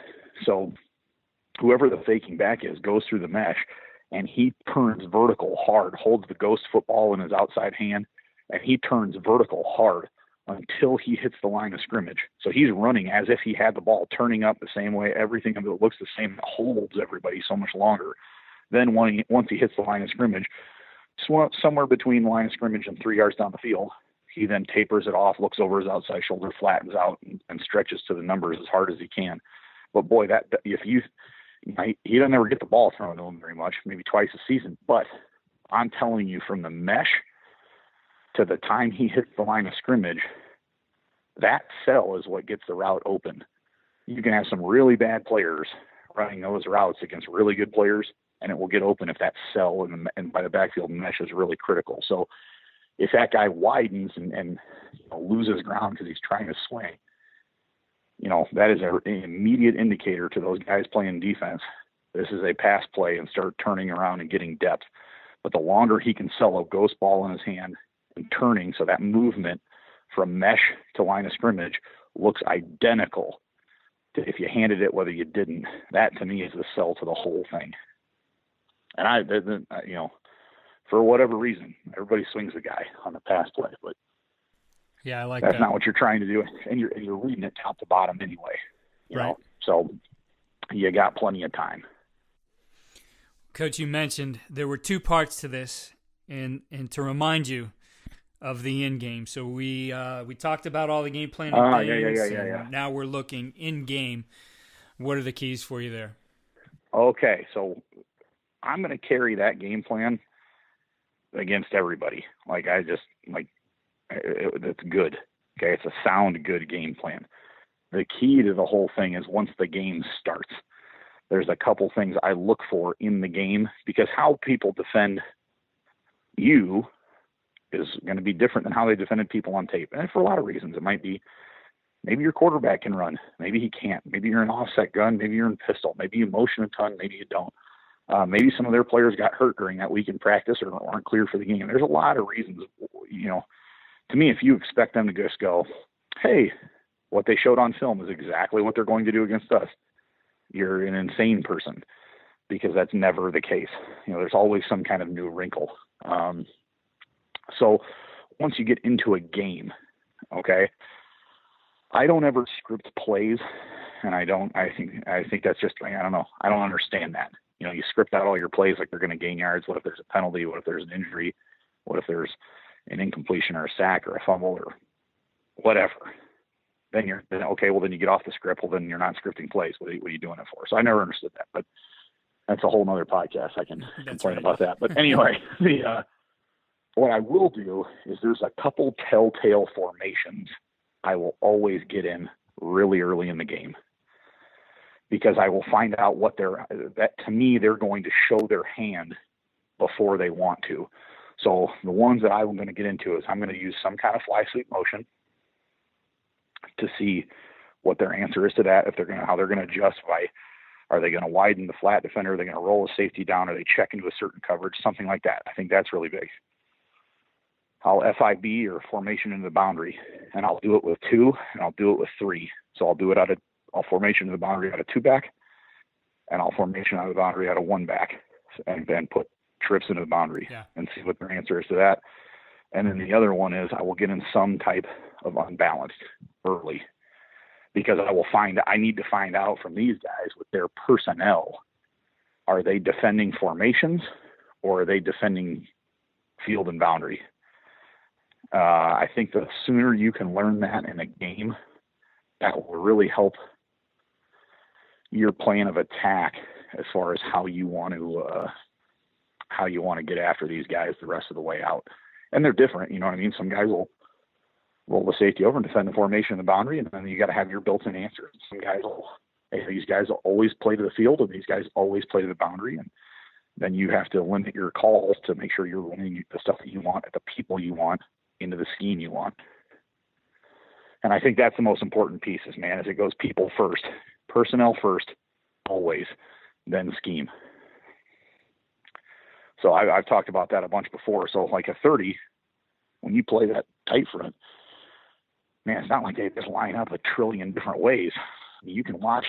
So whoever the faking back is goes through the mesh and he turns vertical hard holds the ghost football in his outside hand and he turns vertical hard until he hits the line of scrimmage. So he's running as if he had the ball, turning up the same way. Everything it looks the same. Holds everybody so much longer. Then when he, once he hits the line of scrimmage, somewhere between line of scrimmage and three yards down the field, he then tapers it off, looks over his outside shoulder, flattens out, and, and stretches to the numbers as hard as he can. But boy, that if you, he, he doesn't ever get the ball thrown to him very much, maybe twice a season. But I'm telling you, from the mesh to the time he hits the line of scrimmage, that sell is what gets the route open. You can have some really bad players running those routes against really good players, and it will get open if that sell and, and by the backfield mesh is really critical. So if that guy widens and, and you know, loses ground because he's trying to swing, you know that is a, an immediate indicator to those guys playing defense. This is a pass play and start turning around and getting depth. But the longer he can sell a ghost ball in his hand and turning, so that movement from mesh to line of scrimmage looks identical to if you handed it whether you didn't. That to me is the sell to the whole thing. And I, you know, for whatever reason, everybody swings the guy on the pass play, but Yeah, I like that's that. not what you're trying to do, and you're and you're reading it top to bottom anyway. You Right. know, so you got plenty of time. Coach, you mentioned there were two parts to this, and and to remind you of the in game. So we uh, we talked about all the game planning things. yeah, yeah, yeah, yeah, yeah. Now we're looking in game. What are the keys for you there? Okay, so I'm going to carry that game plan against everybody. Like I just like it, it's good. Okay, it's a sound good game plan. The key to the whole thing is once the game starts, there's a couple things I look for in the game because how people defend you is going to be different than how they defended people on tape, and for a lot of reasons. It might be maybe your quarterback can run, maybe he can't. Maybe you're an offset gun, maybe you're in pistol, maybe you motion a ton, maybe you don't. Uh, maybe some of their players got hurt during that week in practice or aren't clear for the game. There's a lot of reasons. You know, to me, if you expect them to just go, "Hey, what they showed on film is exactly what they're going to do against us," you're an insane person because that's never the case. You know, there's always some kind of new wrinkle. Um, so once you get into a game, okay, I don't ever script plays, and I don't. I think I think that's just I don't know. I don't understand that. You know, you script out all your plays like they're going to gain yards. What if there's a penalty? What if there's an injury? What if there's an incompletion or a sack or a fumble or whatever? Then you're then okay. Well, then you get off the script. Well, then you're not scripting plays. What are you, what are you doing it for? So I never understood that, but that's a whole nother podcast. I can That's complain right. about that. But anyway, the uh, what I will do is there's a couple telltale formations I will always get in really early in the game because I will find out what they're that to me they're going to show their hand before they want to. So the ones that I'm going to get into is I'm going to use some kind of fly sweep motion to see what their answer is to that. If they're going to how they're going to adjust by are they going to widen the flat defender? Are they going to roll a safety down? Are they check into a certain coverage? Something like that. I think that's really big. I'll FIB or formation into the boundary, and I'll do it with two, and I'll do it with three. So I'll do it out of I'll formation to the boundary out of two back, and I'll formation out of the boundary out of one back, and then put trips into the boundary Yeah. and see what their answer is to that. And then the other one is I will get in some type of unbalanced early because I will find I need to find out from these guys with their personnel are they defending formations or are they defending field and boundary? Uh, I think the sooner you can learn that in a game, that will really help your plan of attack as far as how you want to uh, how you want to get after these guys the rest of the way out. And they're different, you know what I mean? Some guys will roll the safety over and defend the formation in the boundary, and then you got to have your built-in answer. Some guys will, hey, these guys will always play to the field, and these guys always play to the boundary, and then you have to limit your calls to make sure you're running the stuff that you want at the people you want into the scheme you want. And I think that's the most important piece, is man, is it goes people first, personnel first, always, then scheme. So I, I've talked about that a bunch before. So like a 30, when you play that tight front, man, it's not like they just line up a trillion different ways. You can watch,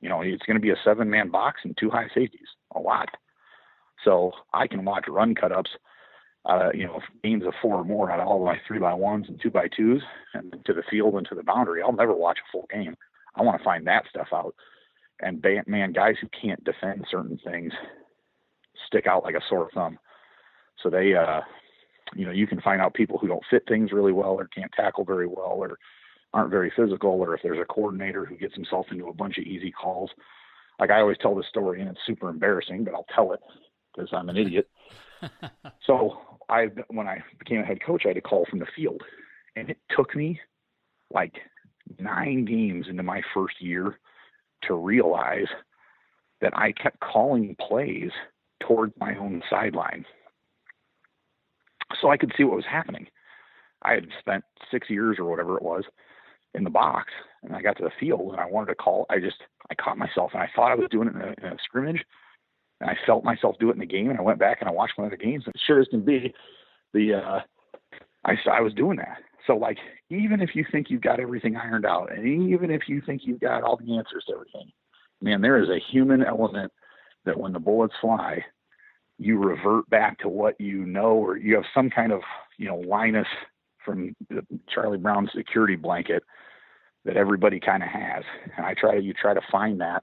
you know, it's going to be a seven man box and two high safeties, a lot. So I can watch run cut ups, uh, you know, games of four or more out of all my three by ones and two by twos and to the field and to the boundary. I'll never watch a full game. I want to find that stuff out. And man, guys who can't defend certain things stick out like a sore thumb. So they, uh, you know, you can find out people who don't fit things really well or can't tackle very well or aren't very physical or if there's a coordinator who gets himself into a bunch of easy calls. Like I always tell this story and it's super embarrassing, but I'll tell it because I'm an idiot. so I, when I became a head coach, I had to call from the field and it took me like nine games into my first year to realize that I kept calling plays towards my own sideline. So I could see what was happening. I had spent six years or whatever it was in the box, and I got to the field and I wanted to call. I just I caught myself and I thought I was doing it in a, in a scrimmage, and I felt myself do it in the game. And I went back and I watched one of the games, and sure as can be, the uh, I I was doing that. So like even if you think you've got everything ironed out, and even if you think you've got all the answers to everything, man, there is a human element that when the bullets fly, you revert back to what you know, or you have some kind of you know Linus from the Charlie Brown security blanket that everybody kind of has. And I try to, you try to find that.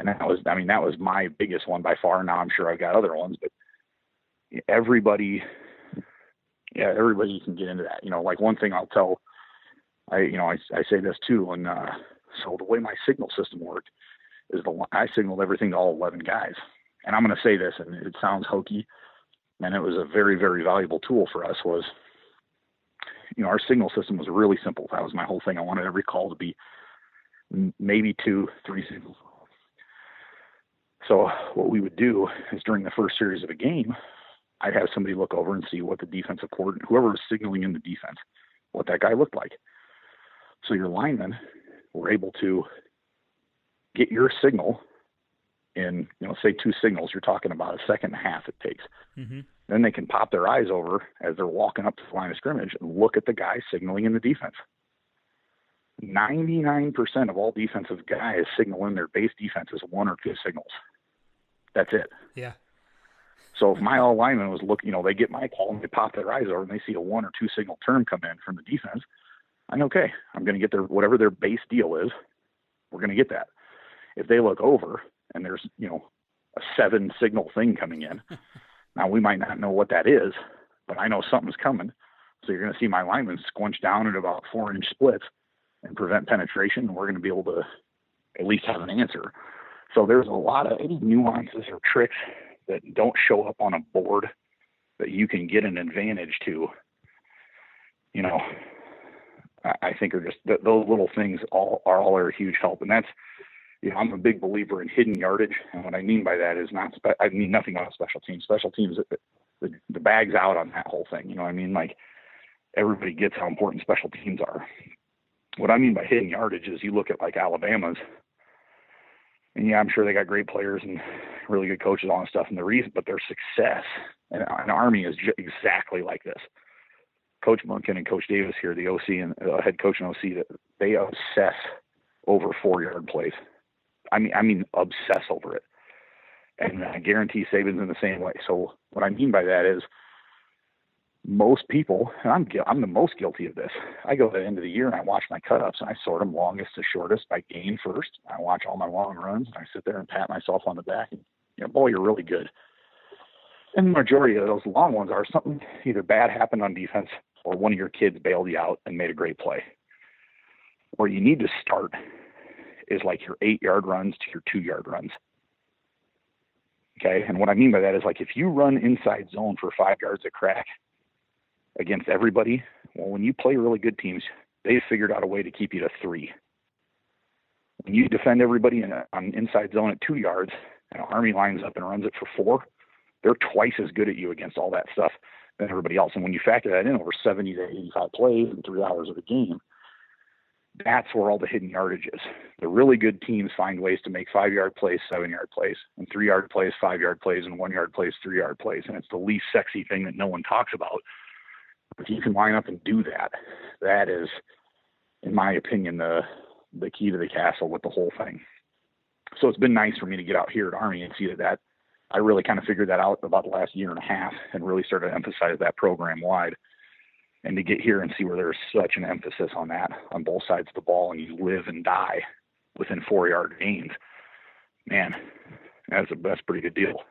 And that was, I mean, that was my biggest one by far. Now I'm sure I've got other ones, but everybody, yeah, everybody can get into that. You know, like one thing I'll tell, I, you know, I, I say this too. And, uh, so the way my signal system worked is the, I signaled everything to all 11 guys. And I'm going to say this, and it sounds hokey, and it was a very, very valuable tool for us was you know, our signal system was really simple. That was my whole thing. I wanted every call to be maybe two, three signals. So what we would do is during the first series of a game, I'd have somebody look over and see what the defensive coordinator, whoever was signaling in the defense, what that guy looked like. So your linemen were able to get your signal in, you know, say two signals. You're talking about a second and a half it takes. Mm-hmm. Then they can pop their eyes over as they're walking up to the line of scrimmage and look at the guy signaling in the defense. 99% of all defensive guys signal in their base defense is one or two signals. That's it. Yeah. So if my all lineman was looking, you know, they get my call and they pop their eyes over and they see a one or two signal term come in from the defense, I'm okay. I'm going to get their whatever their base deal is. We're going to get that. If they look over and there's you know a seven signal thing coming in, Now we might not know what that is, but I know something's coming. So you're going to see my linemen squinch down at about four inch splits and prevent penetration. And we're going to be able to at least have an answer. So there's a lot of any nuances or tricks that don't show up on a board that you can get an advantage to. You know, I think are just those little things all are all are a huge help, and that's you know, I'm a big believer in hidden yardage, and what I mean by that is not. Spe- I mean nothing about special teams. Special teams, the, the bag's out on that whole thing. You know, I mean, like everybody gets how important special teams are. What I mean by hidden yardage is you look at like Alabama's, and yeah, I'm sure they got great players and really good coaches, that stuff. And the reason, but their success and an Army is j- exactly like this. Coach Monken and Coach Davis here, the OC and uh, head coach and OC, that they obsess over four yard plays. I mean, I mean, obsess over it. And I guarantee Saban's in the same way. So what I mean by that is most people, and I'm I'm the most guilty of this. I go to the end of the year and I watch my cutups and I sort them longest to shortest by gain first. I watch all my long runs and I sit there and pat myself on the back and you know, boy, you're really good. And the majority of those long ones are something either bad happened on defense or one of your kids bailed you out and made a great play. Where you need to start is like your eight yard runs to your two yard runs. Okay. And what I mean by that is like if you run inside zone for five yards of crack against everybody, well, when you play really good teams, they've figured out a way to keep you to three. When you defend everybody in a, on inside zone at two yards, and an Army lines up and runs it for four, they're twice as good at you against all that stuff than everybody else. And when you factor that in over 70 to 85 plays in three hours of a game, that's where all the hidden yardage is. The really good teams find ways to make five yard plays, seven yard plays, and three yard plays, five yard plays, and one yard plays, three yard plays. And it's the least sexy thing that no one talks about. If you can line up and do that, that is, in my opinion, the the key to the castle with the whole thing. So it's been nice for me to get out here at Army and see that that I really kind of figured that out about the last year and a half and really started to emphasize that program wide and to get here and see where there's such an emphasis on that on both sides of the ball and you live and die within four yard gains, man, that's a that's a pretty good deal.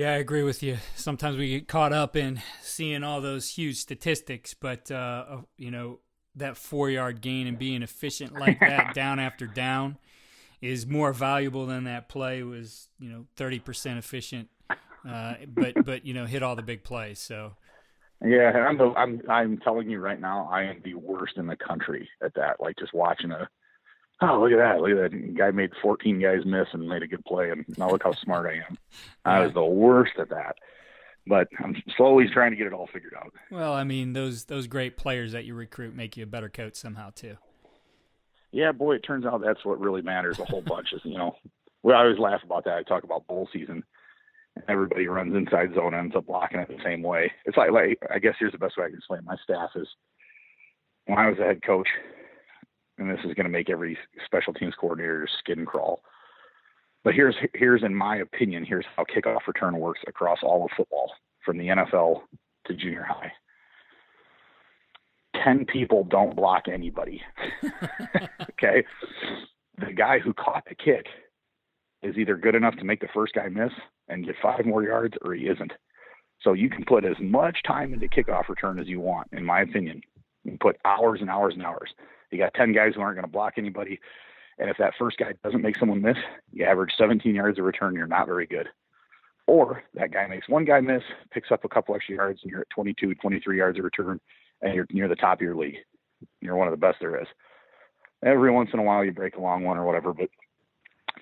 Yeah, I agree with you. Sometimes we get caught up in seeing all those huge statistics, but uh, you know that four yard gain and being efficient like that down after down is more valuable than that play was you know thirty percent efficient, uh, but but you know hit all the big plays. So yeah, I'm the, I'm I'm telling you right now, I am the worst in the country at that. Like just watching a, oh look at that, look at that guy made 14 guys miss and made a good play, and now look how smart I am. I was the worst at that, but I'm slowly trying to get it all figured out. Well, I mean those those great players that you recruit make you a better coach somehow too. Yeah, boy, it turns out that's what really matters a whole bunch. Is you know, we always laugh about that. I talk about bowl season everybody runs inside zone and ends up blocking it the same way. It's like like I guess here's the best way I can explain. It. My staff is when I was a head coach, and this is going to make every special teams coordinator skin crawl. But here's here's in my opinion, here's how kickoff return works across all of football, from the NFL to junior high. 10 people don't block anybody. okay. The guy who caught the kick is either good enough to make the first guy miss and get five more yards or he isn't. So you can put as much time into kickoff return as you want, in my opinion. You can put hours and hours and hours. You got 10 guys who aren't going to block anybody. And if that first guy doesn't make someone miss, you average 17 yards of return, you're not very good. Or that guy makes one guy miss, picks up a couple extra yards, and you're at 22, 23 yards of return, and you're near the top of your league. You're one of the best there is. Every once in a while, you break a long one or whatever, but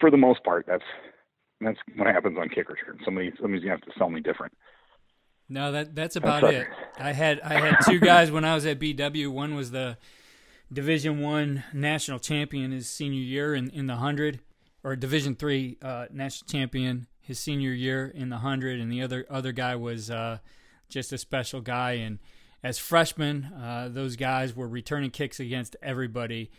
for the most part, that's that's what happens on kick return. Somebody somebody's gonna have to sell me different. No, that that's about that's it. I had I had two guys when I was at BW. One was the Division One national champion his senior year in, in the hundred, or Division Three uh, national champion his senior year in the hundred, and the other other guy was uh, just a special guy. And as freshmen, uh, those guys were returning kicks against everybody.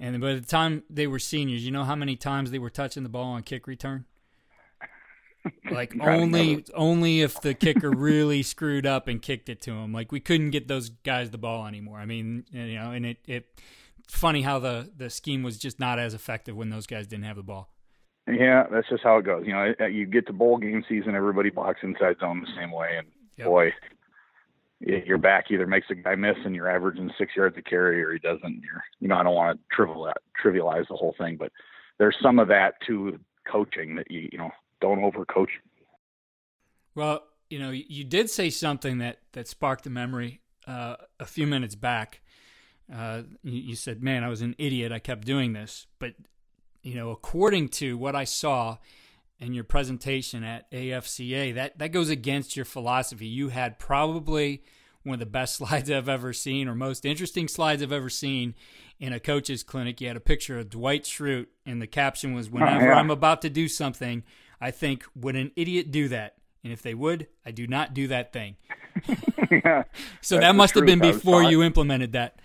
And by the time they were seniors, you know how many times they were touching the ball on kick return? Like only only if the kicker really screwed up and kicked it to him. Like we couldn't get those guys the ball anymore. I mean, you know, and it it funny how the the scheme was just not as effective when those guys didn't have the ball. Yeah, that's just how it goes. You know, you get to bowl game season, everybody blocks inside zone the same way, and yep. boy, your back either makes a guy miss and you're averaging six yards a carry, or he doesn't. You're, you know, I don't want to trivialize, trivialize the whole thing, but there's some of that to coaching that you, you know, don't overcoach. Well, you know, you did say something that that sparked the memory uh, a few minutes back. Uh, you, said, "Man, I was an idiot. I kept doing this." But you know, according to what I saw in your presentation at AFCA, that that goes against your philosophy. You had probably one of the best slides I've ever seen, or most interesting slides I've ever seen in a coach's clinic. You had a picture of Dwight Schrute, and the caption was, "Whenever oh, yeah. I'm about to do something, I think, would an idiot do that? And if they would, I do not do that thing." yeah, so that must have been before you implemented that.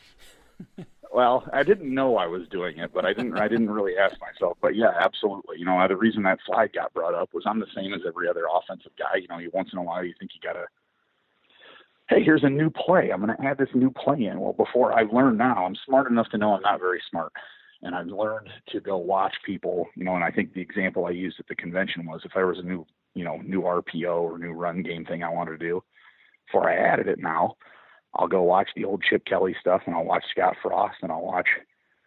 well, I didn't know I was doing it, but I didn't. I didn't really ask myself. But yeah, absolutely. You know, the reason that slide got brought up was I'm the same as every other offensive guy. You know, you once in a while you think you gotta hey, here's a new play. I'm going to add this new play in. Well, before I've learned now, I'm smart enough to know I'm not very smart. And I've learned to go watch people, you know, and I think the example I used at the convention was if there was a new, you know, new RPO or new run game thing I wanted to do, before I added it now, I'll go watch the old Chip Kelly stuff and I'll watch Scott Frost and I'll watch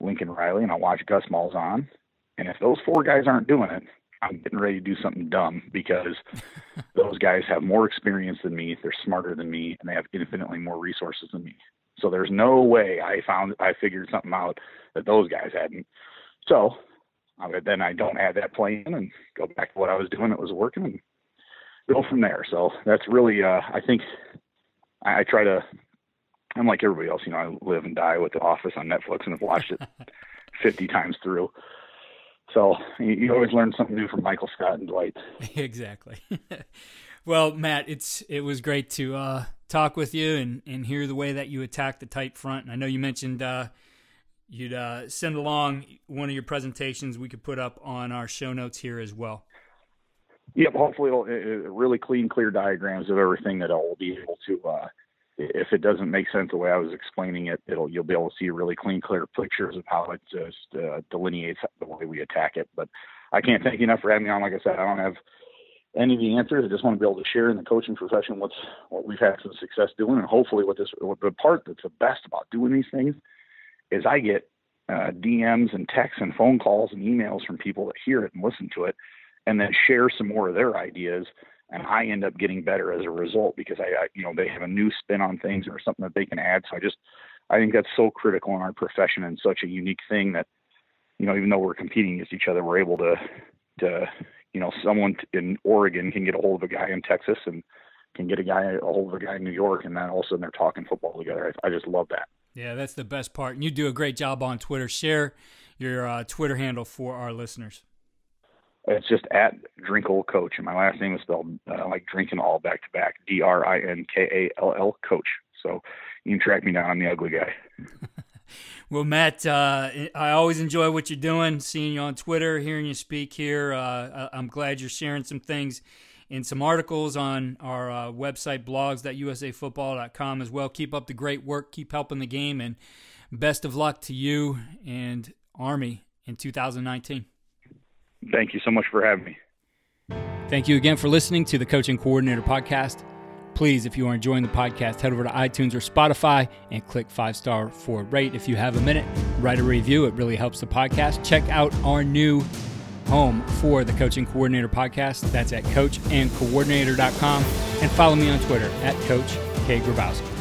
Lincoln Riley and I'll watch Gus Malzahn. And if those four guys aren't doing it, I'm getting ready to do something dumb because those guys have more experience than me, they're smarter than me, and they have infinitely more resources than me. So there's no way I found I figured something out that those guys hadn't. So then I don't have that play in and go back to what I was doing that was working and go from there. So that's really uh, I think I, I try to I'm like everybody else, you know, I live and die with The Office on Netflix and have watched it 50 times through. So you, you always learn something new from Michael Scott and Dwight. exactly. well, Matt, it's it was great to uh, talk with you and, and hear the way that you attack the tight front. And I know you mentioned uh, you'd uh, send along one of your presentations we could put up on our show notes here as well. Yep, hopefully it'll, it, really clean, clear diagrams of everything that I'll be able to uh, if it doesn't make sense the way I was explaining it, it'll you'll be able to see really clean, clear pictures of how it just uh, delineates the way we attack it. But I can't thank you enough for having me on. Like I said, I don't have any of the answers. I just want to be able to share in the coaching profession what's what we've had some success doing, and hopefully what this what the part that's the best about doing these things is I get uh, DMs and texts and phone calls and emails from people that hear it and listen to it, and then share some more of their ideas and I end up getting better as a result because I, I, you know, they have a new spin on things or something that they can add. So I just, I think that's so critical in our profession and such a unique thing that, you know, even though we're competing against each other, we're able to, to, you know, someone in Oregon can get a hold of a guy in Texas and can get a guy a hold of a guy in New York, and then all of a sudden they're talking football together. I, I just love that. Yeah, that's the best part. And you do a great job on Twitter. Share your uh, Twitter handle for our listeners. It's just at Drinkall Coach, and my last name is spelled uh, like drinking all back to back. D R I N K A L L Coach. So you can track me down. I'm the ugly guy. well, Matt, uh, I always enjoy what you're doing. Seeing you on Twitter, hearing you speak here. Uh, I'm glad you're sharing some things in some articles on our uh, website, blogs.usafootball.com as well. Keep up the great work. Keep helping the game. And best of luck to you and Army in 2019. Thank you so much for having me. Thank you again for listening to the Coach and Coordinator Podcast. Please, if you are enjoying the podcast, head over to iTunes or Spotify and click five star for rate. If you have a minute, write a review. It really helps the podcast. Check out our new home for the Coach and Coordinator Podcast. That's at coachandcoordinator.com. And follow me on Twitter at Coach K. Grabowski.